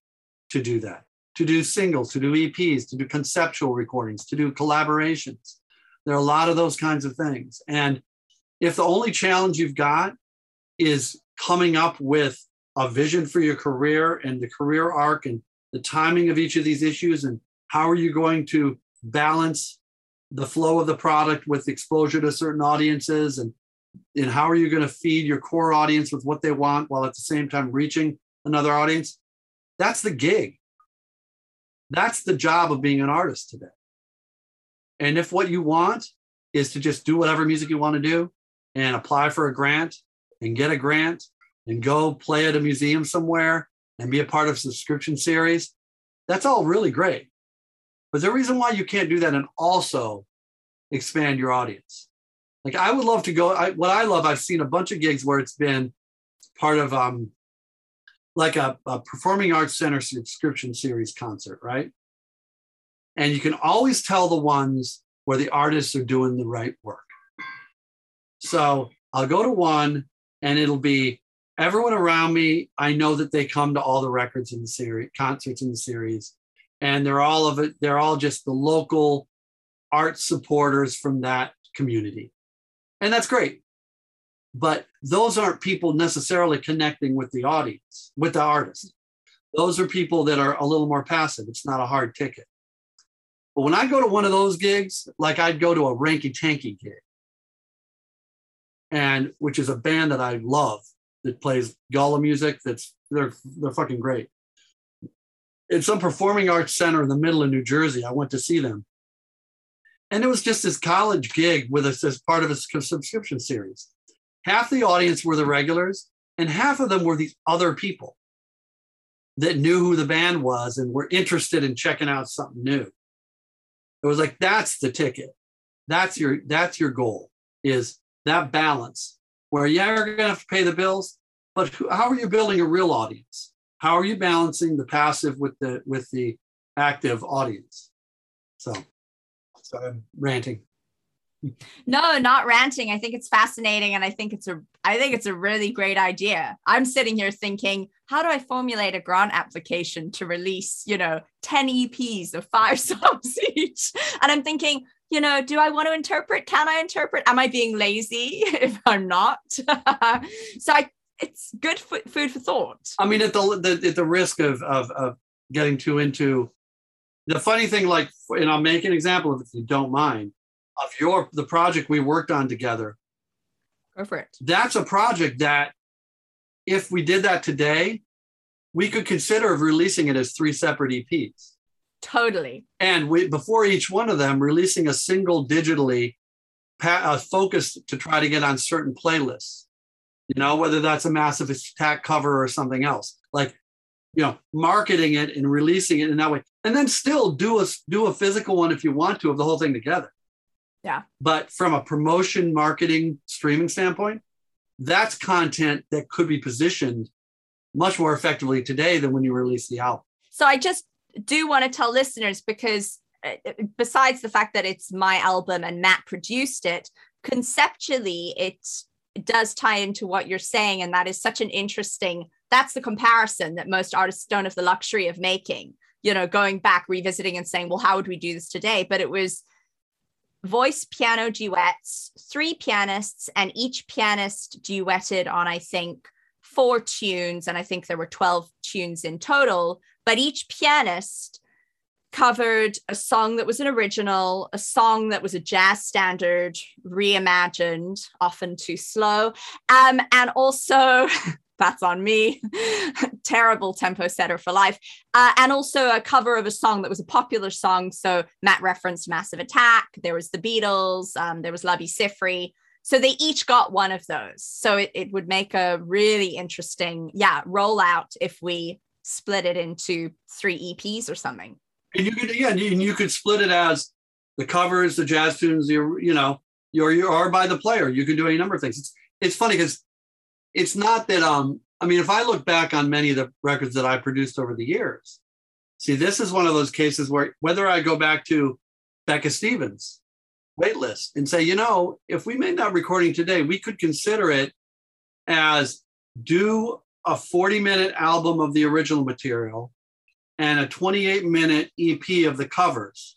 C: to do that, to do singles, to do EPs, to do conceptual recordings, to do collaborations. There are a lot of those kinds of things. And if the only challenge you've got is coming up with a vision for your career and the career arc and the timing of each of these issues and how are you going to balance the flow of the product with exposure to certain audiences and and how are you going to feed your core audience with what they want while at the same time reaching another audience. That's the gig. That's the job of being an artist today. And if what you want is to just do whatever music you want to do and apply for a grant and get a grant and go play at a museum somewhere and be a part of subscription series, that's all really great. But the reason why you can't do that and also expand your audience. Like I would love to go. I, what I love, I've seen a bunch of gigs where it's been part of um, like a, a performing arts center subscription series concert, right? And you can always tell the ones where the artists are doing the right work. So I'll go to one and it'll be everyone around me. I know that they come to all the records in the series, concerts in the series, and they're all of it, they're all just the local art supporters from that community. And that's great but those aren't people necessarily connecting with the audience, with the artist. Those are people that are a little more passive. It's not a hard ticket. But when I go to one of those gigs, like I'd go to a Ranky Tanky gig, and which is a band that I love that plays Gullah music. That's they're they're fucking great. In some performing arts center in the middle of New Jersey, I went to see them, and it was just this college gig with us as part of a subscription series. Half the audience were the regulars and half of them were these other people that knew who the band was and were interested in checking out something new. It was like that's the ticket. That's your that's your goal is that balance where yeah you're going to have to pay the bills but how are you building a real audience how are you balancing the passive with the with the active audience so so i'm ranting
A: no, not ranting. I think it's fascinating and I think it's a I think it's a really great idea. I'm sitting here thinking, how do I formulate a grant application to release, you know, 10 EPs of five songs each? And I'm thinking, you know, do I want to interpret? Can I interpret? Am I being lazy if I'm not? so I it's good for, food for thought.
C: I mean, at the, the at the risk of, of of getting too into the funny thing, like, and I'll make an example of if you don't mind of your the project we worked on together.
A: Go for it.
C: That's a project that if we did that today, we could consider of releasing it as three separate EPs.
A: Totally.
C: And we, before each one of them, releasing a single digitally pa- uh, focused to try to get on certain playlists. You know, whether that's a massive attack cover or something else. Like, you know, marketing it and releasing it in that way, and then still do a do a physical one if you want to of the whole thing together.
A: Yeah.
C: But from a promotion, marketing, streaming standpoint, that's content that could be positioned much more effectively today than when you release the album.
A: So I just do want to tell listeners because uh, besides the fact that it's my album and Matt produced it, conceptually it does tie into what you're saying and that is such an interesting that's the comparison that most artists don't have the luxury of making you know going back revisiting and saying well how would we do this today? But it was voice piano duets three pianists and each pianist duetted on i think four tunes and i think there were 12 tunes in total but each pianist covered a song that was an original, a song that was a jazz standard, reimagined, often too slow, um, and also. That's on me. Terrible tempo setter for life. Uh, and also a cover of a song that was a popular song. So Matt referenced Massive Attack. There was the Beatles. Um, there was Labi Siffre. So they each got one of those. So it, it would make a really interesting, yeah, rollout if we split it into three EPs or something.
C: And you could, yeah, and you, could split it as the covers, the jazz tunes, you you know, you're you are by the player. You can do any number of things. It's it's funny because it's not that um I mean, if I look back on many of the records that I produced over the years, see, this is one of those cases where whether I go back to Becca Stevens Weightless and say, you know, if we made that recording today, we could consider it as do a 40 minute album of the original material and a 28 minute EP of the covers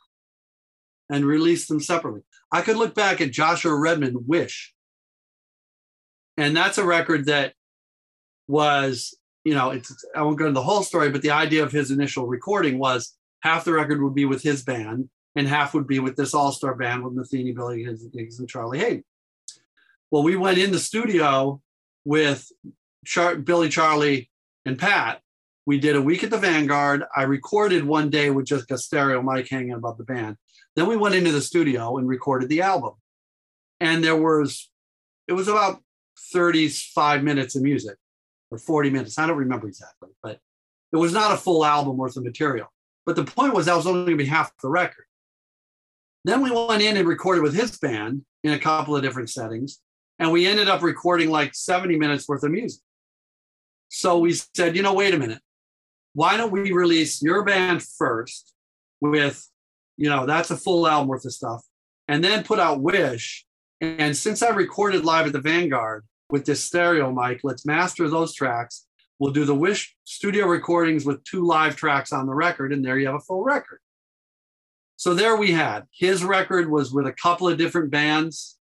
C: and release them separately. I could look back at Joshua Redman Wish. And that's a record that was, you know, it's I won't go into the whole story, but the idea of his initial recording was half the record would be with his band and half would be with this all-star band with Metheny, Billy Higgins, and Charlie Haden. Well, we went in the studio with Char- Billy, Charlie, and Pat. We did a week at the Vanguard. I recorded one day with just a stereo mic hanging above the band. Then we went into the studio and recorded the album. And there was, it was about 35 minutes of music or 40 minutes. I don't remember exactly, but it was not a full album worth of material. But the point was that was only going to be half the record. Then we went in and recorded with his band in a couple of different settings. And we ended up recording like 70 minutes worth of music. So we said, you know, wait a minute. Why don't we release your band first with, you know, that's a full album worth of stuff, and then put out Wish. And since I recorded live at the Vanguard with this stereo mic, let's master those tracks. We'll do the Wish studio recordings with two live tracks on the record, and there you have a full record. So there we had his record was with a couple of different bands.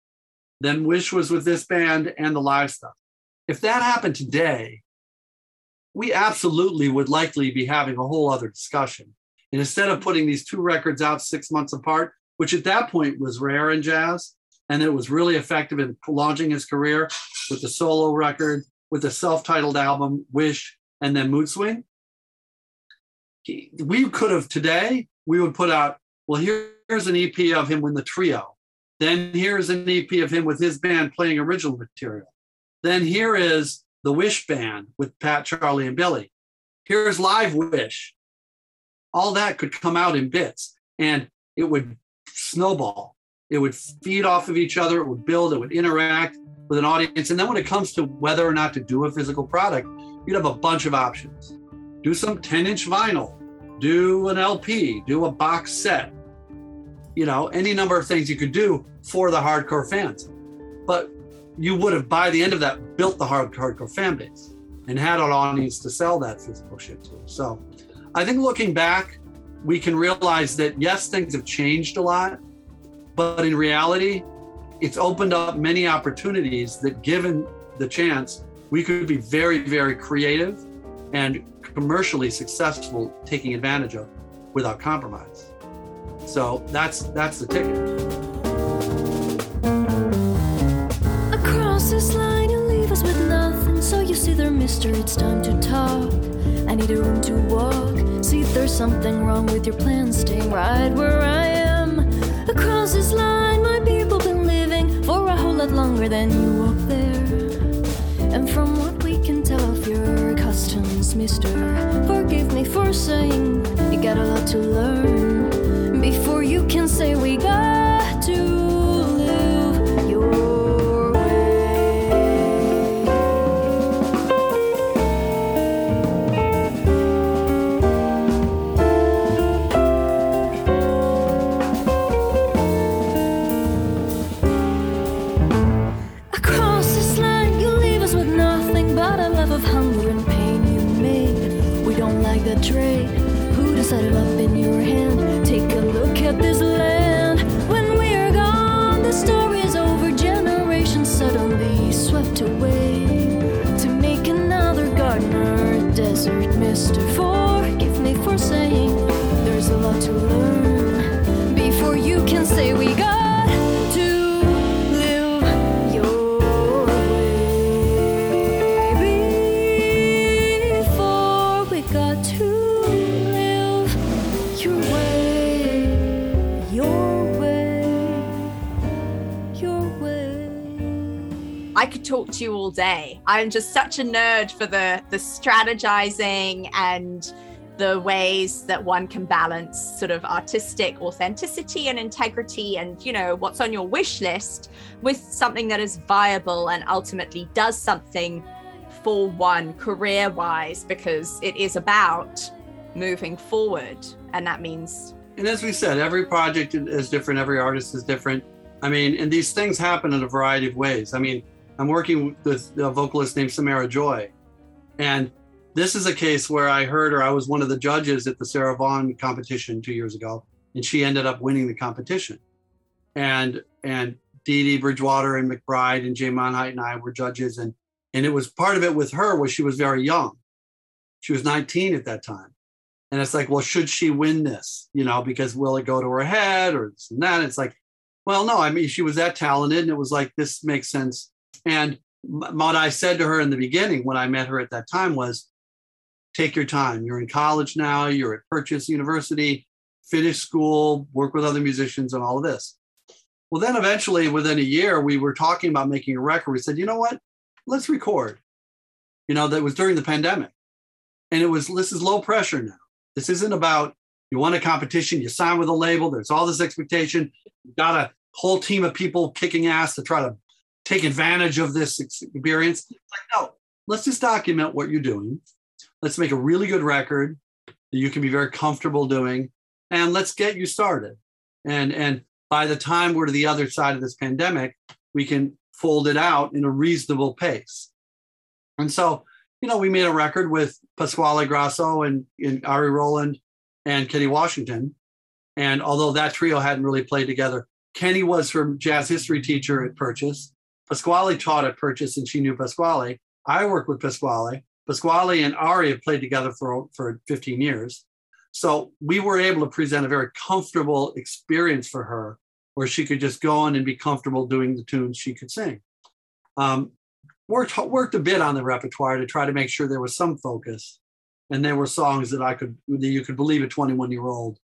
C: Then Wish was with this band and the live stuff. If that happened today, we absolutely would likely be having a whole other discussion. And instead of putting these two records out six months apart, which at that point was rare in jazz, and it was really effective in launching his career with the solo record, with the self-titled album Wish, and then Mood Swing. We could have today, we would put out, well, here's an EP of him with the trio. Then here's an EP of him with his band playing original material. Then here is the Wish Band with Pat, Charlie, and Billy. Here's Live Wish. All that could come out in bits and it would snowball. It would feed off of each other, it would build, it would interact with an audience. And then when it comes to whether or not to do a physical product, you'd have a bunch of options. Do some 10 inch vinyl, do an LP, do a box set, you know, any number of things you could do for the hardcore fans. But you would have by the end of that built the hard hardcore fan base and had an audience to sell that physical shit to. So I think looking back, we can realize that yes, things have changed a lot, but in reality, it's opened up many opportunities that given the chance, we could be very, very creative and commercially successful taking advantage of without compromise. So that's that's the ticket.
E: Mister, it's time to talk. I need a room to walk. See if there's something wrong with your plan. Staying right where I am. Across this line, my people been living for a whole lot longer than you up there. And from what we can tell of your customs, mister, forgive me for saying you got a lot to learn before you can say we got
A: day. I'm just such a nerd for the the strategizing and the ways that one can balance sort of artistic authenticity and integrity and you know what's on your wish list with something that is viable and ultimately does something for one career wise because it is about moving forward and that means
C: And as we said, every project is different, every artist is different. I mean, and these things happen in a variety of ways. I mean, I'm working with a vocalist named Samara Joy. And this is a case where I heard her, I was one of the judges at the Sarah Vaughan competition two years ago, and she ended up winning the competition. And and Dee Dee Bridgewater and McBride and Jane Monheit and I were judges. And and it was part of it with her was she was very young. She was 19 at that time. And it's like, well, should she win this? You know, because will it go to her head or this and that? It's like, well, no, I mean, she was that talented. And it was like, this makes sense. And what I said to her in the beginning when I met her at that time was, take your time. You're in college now, you're at Purchase University, finish school, work with other musicians, and all of this. Well, then eventually, within a year, we were talking about making a record. We said, you know what? Let's record. You know, that was during the pandemic. And it was, this is low pressure now. This isn't about you won a competition, you sign with a label, there's all this expectation. You got a whole team of people kicking ass to try to take advantage of this experience. Like, no, let's just document what you're doing. Let's make a really good record that you can be very comfortable doing, and let's get you started. And and by the time we're to the other side of this pandemic, we can fold it out in a reasonable pace. And so, you know, we made a record with Pasquale Grasso and, and Ari Roland and Kenny Washington. And although that trio hadn't really played together, Kenny was her jazz history teacher at Purchase. Pasquale taught at Purchase and she knew Pasquale. I worked with Pasquale. Pasquale and Ari have played together for, for 15 years. So we were able to present a very comfortable experience for her where she could just go in and be comfortable doing the tunes she could sing. Um, worked, worked a bit on the repertoire to try to make sure there was some focus. And there were songs that I could, that you could believe a 21 year old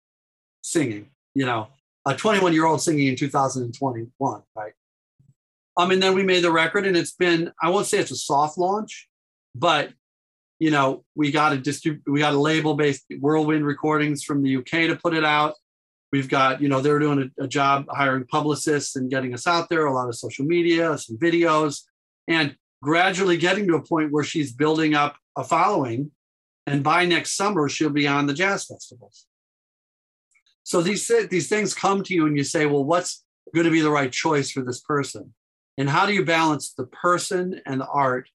C: singing, you know, a 21 year old singing in 2021, right? Um, and then we made the record, and it's been, I won't say it's a soft launch, but you know, we got a distrib- we got a label based Whirlwind Recordings from the UK to put it out. We've got, you know, they're doing a, a job hiring publicists and getting us out there, a lot of social media, some videos, and gradually getting to a point where she's building up a following. And by next summer, she'll be on the jazz festivals. So these these things come to you, and you say, well, what's going to be the right choice for this person? And how do you balance the person and the art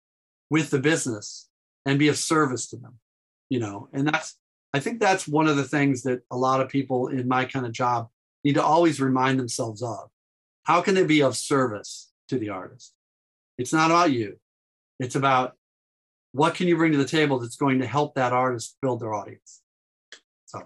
C: with the business and be of service to them? You know, and that's I think that's one of the things that a lot of people in my kind of job need to always remind themselves of. How can they be of service to the artist? It's not about you. It's about what can you bring to the table that's going to help that artist build their audience. So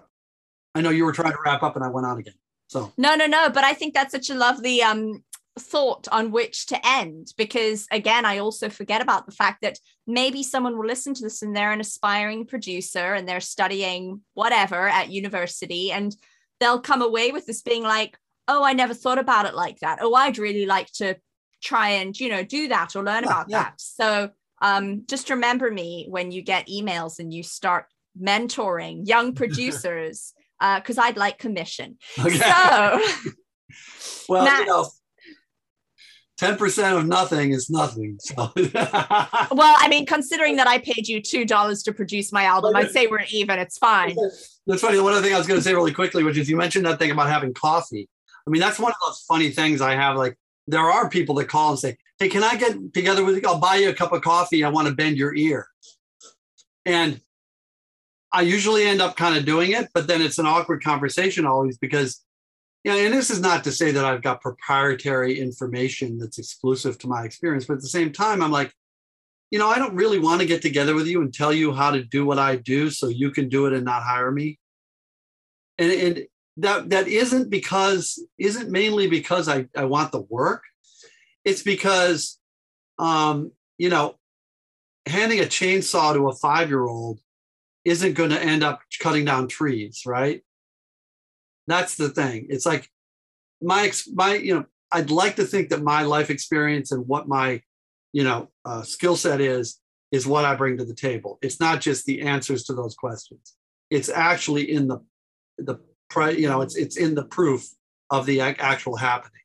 C: I know you were trying to wrap up and I went on again. So
A: No, no, no. But I think that's such a lovely um thought on which to end because again i also forget about the fact that maybe someone will listen to this and they're an aspiring producer and they're studying whatever at university and they'll come away with this being like oh i never thought about it like that oh i'd really like to try and you know do that or learn
C: Yeah,
A: about
C: yeah.
A: that so um just remember me when you get emails and you start mentoring young producers uh because i'd like commission
C: Okay.
A: so
C: well,
A: Matt-
C: you know, ten percent of nothing is nothing. So
A: Well, I mean, considering that I paid you two dollars to produce my album, I'd say we're even. It's fine.
C: That's funny. One other thing I was going to say really quickly, which is you mentioned that thing about having coffee. I mean, that's one of those funny things I have. Like, there are people that call and say, "Hey, can I get together with you? I'll buy you a cup of coffee. I want to bend your ear." And I usually end up kind of doing it, but then it's an awkward conversation always because, know, and this is not to say that I've got proprietary information that's exclusive to my experience, but at the same time, I'm like, you know, I don't really want to get together with you and tell you how to do what I do so you can do it and not hire me. And, and that that isn't because isn't mainly because I, I want the work. It's because um, you know, handing a chainsaw to a five-year-old isn't going to end up cutting down trees, right? That's the thing. It's like my my you know, I'd like to think that my life experience and what my you know uh, skill set is is what I bring to the table. It's not just the answers to those questions. It's actually in the the you know it's it's in the proof of the actual happening.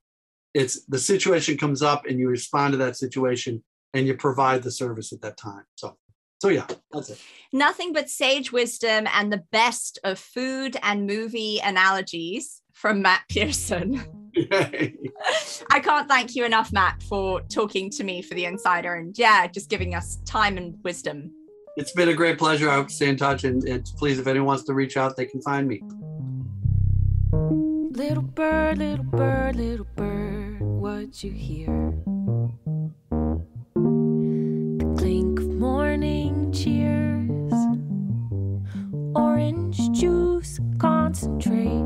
C: It's the situation comes up and you respond to that situation and you provide the service at that time. So so yeah, that's it.
A: Nothing but sage wisdom and the best of food and movie analogies from Matt Pierson. I can't thank you enough, Matt, for talking to me for the insider and yeah, just giving us time and wisdom.
C: it's been a great pleasure. I hope to stay in touch and, and please, if anyone wants to reach out, they can find me.
D: Little bird, little bird, little bird, what you hear? Orange juice, concentrate.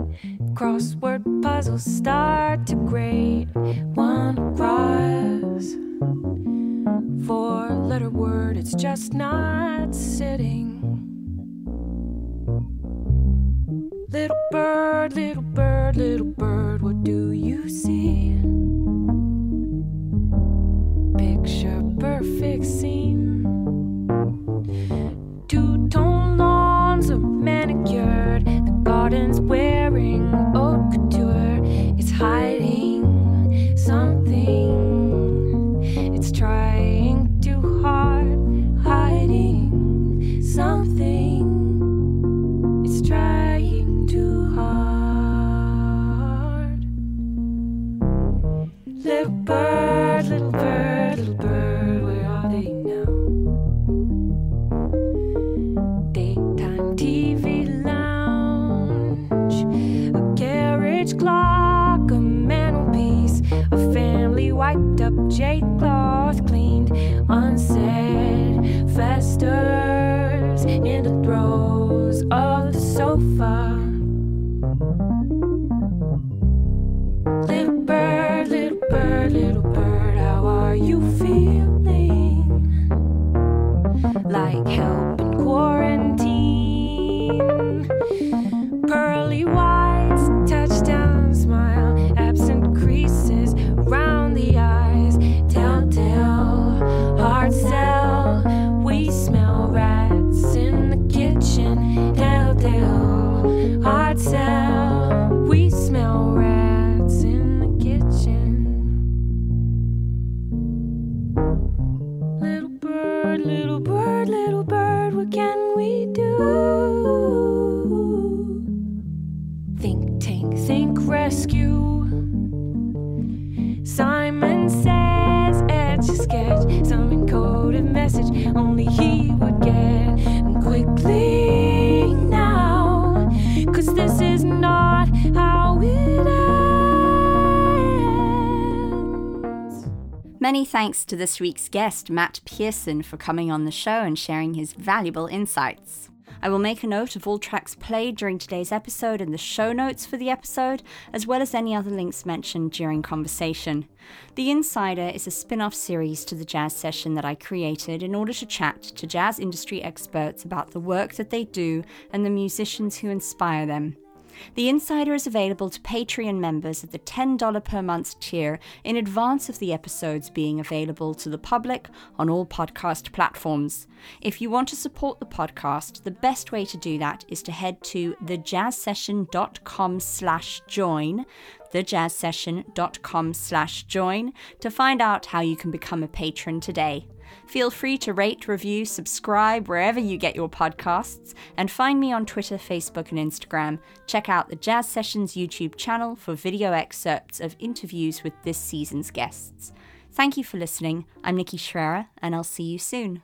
D: Crossword puzzles start to grade. One across, four letter word, it's just not sitting. Little bird, little bird, little bird, what do you see? Picture perfect scene. Two tone manicured. The garden's wearing haute couture. It's hiding something. It's trying too hard, hiding something. It's trying too hard. Little
A: thanks to this week's guest, Matt Pierson, for coming on the show and sharing his valuable insights.
F: I will make a note of all tracks played during today's episode in the show notes for the episode, as well as any other links mentioned during conversation. The Insider is a spin off series to the jazz session that I created in order to chat to jazz industry experts about the work that they do and the musicians who inspire them. The Insider is available to Patreon members at the $10 per month tier in advance of the episodes being available to the public on all podcast platforms. If you want to support the podcast, the best way to do that is to head to thejazzsession.com slash join thejazzsession.com slash join to find out how you can become a patron today. Feel free to rate, review, subscribe wherever you get your podcasts, and find me on Twitter, Facebook, and Instagram. Check out the Jazz Sessions YouTube channel for video excerpts of interviews with this season's guests. Thank you for listening. I'm Nikki Schrerer, and I'll see you soon.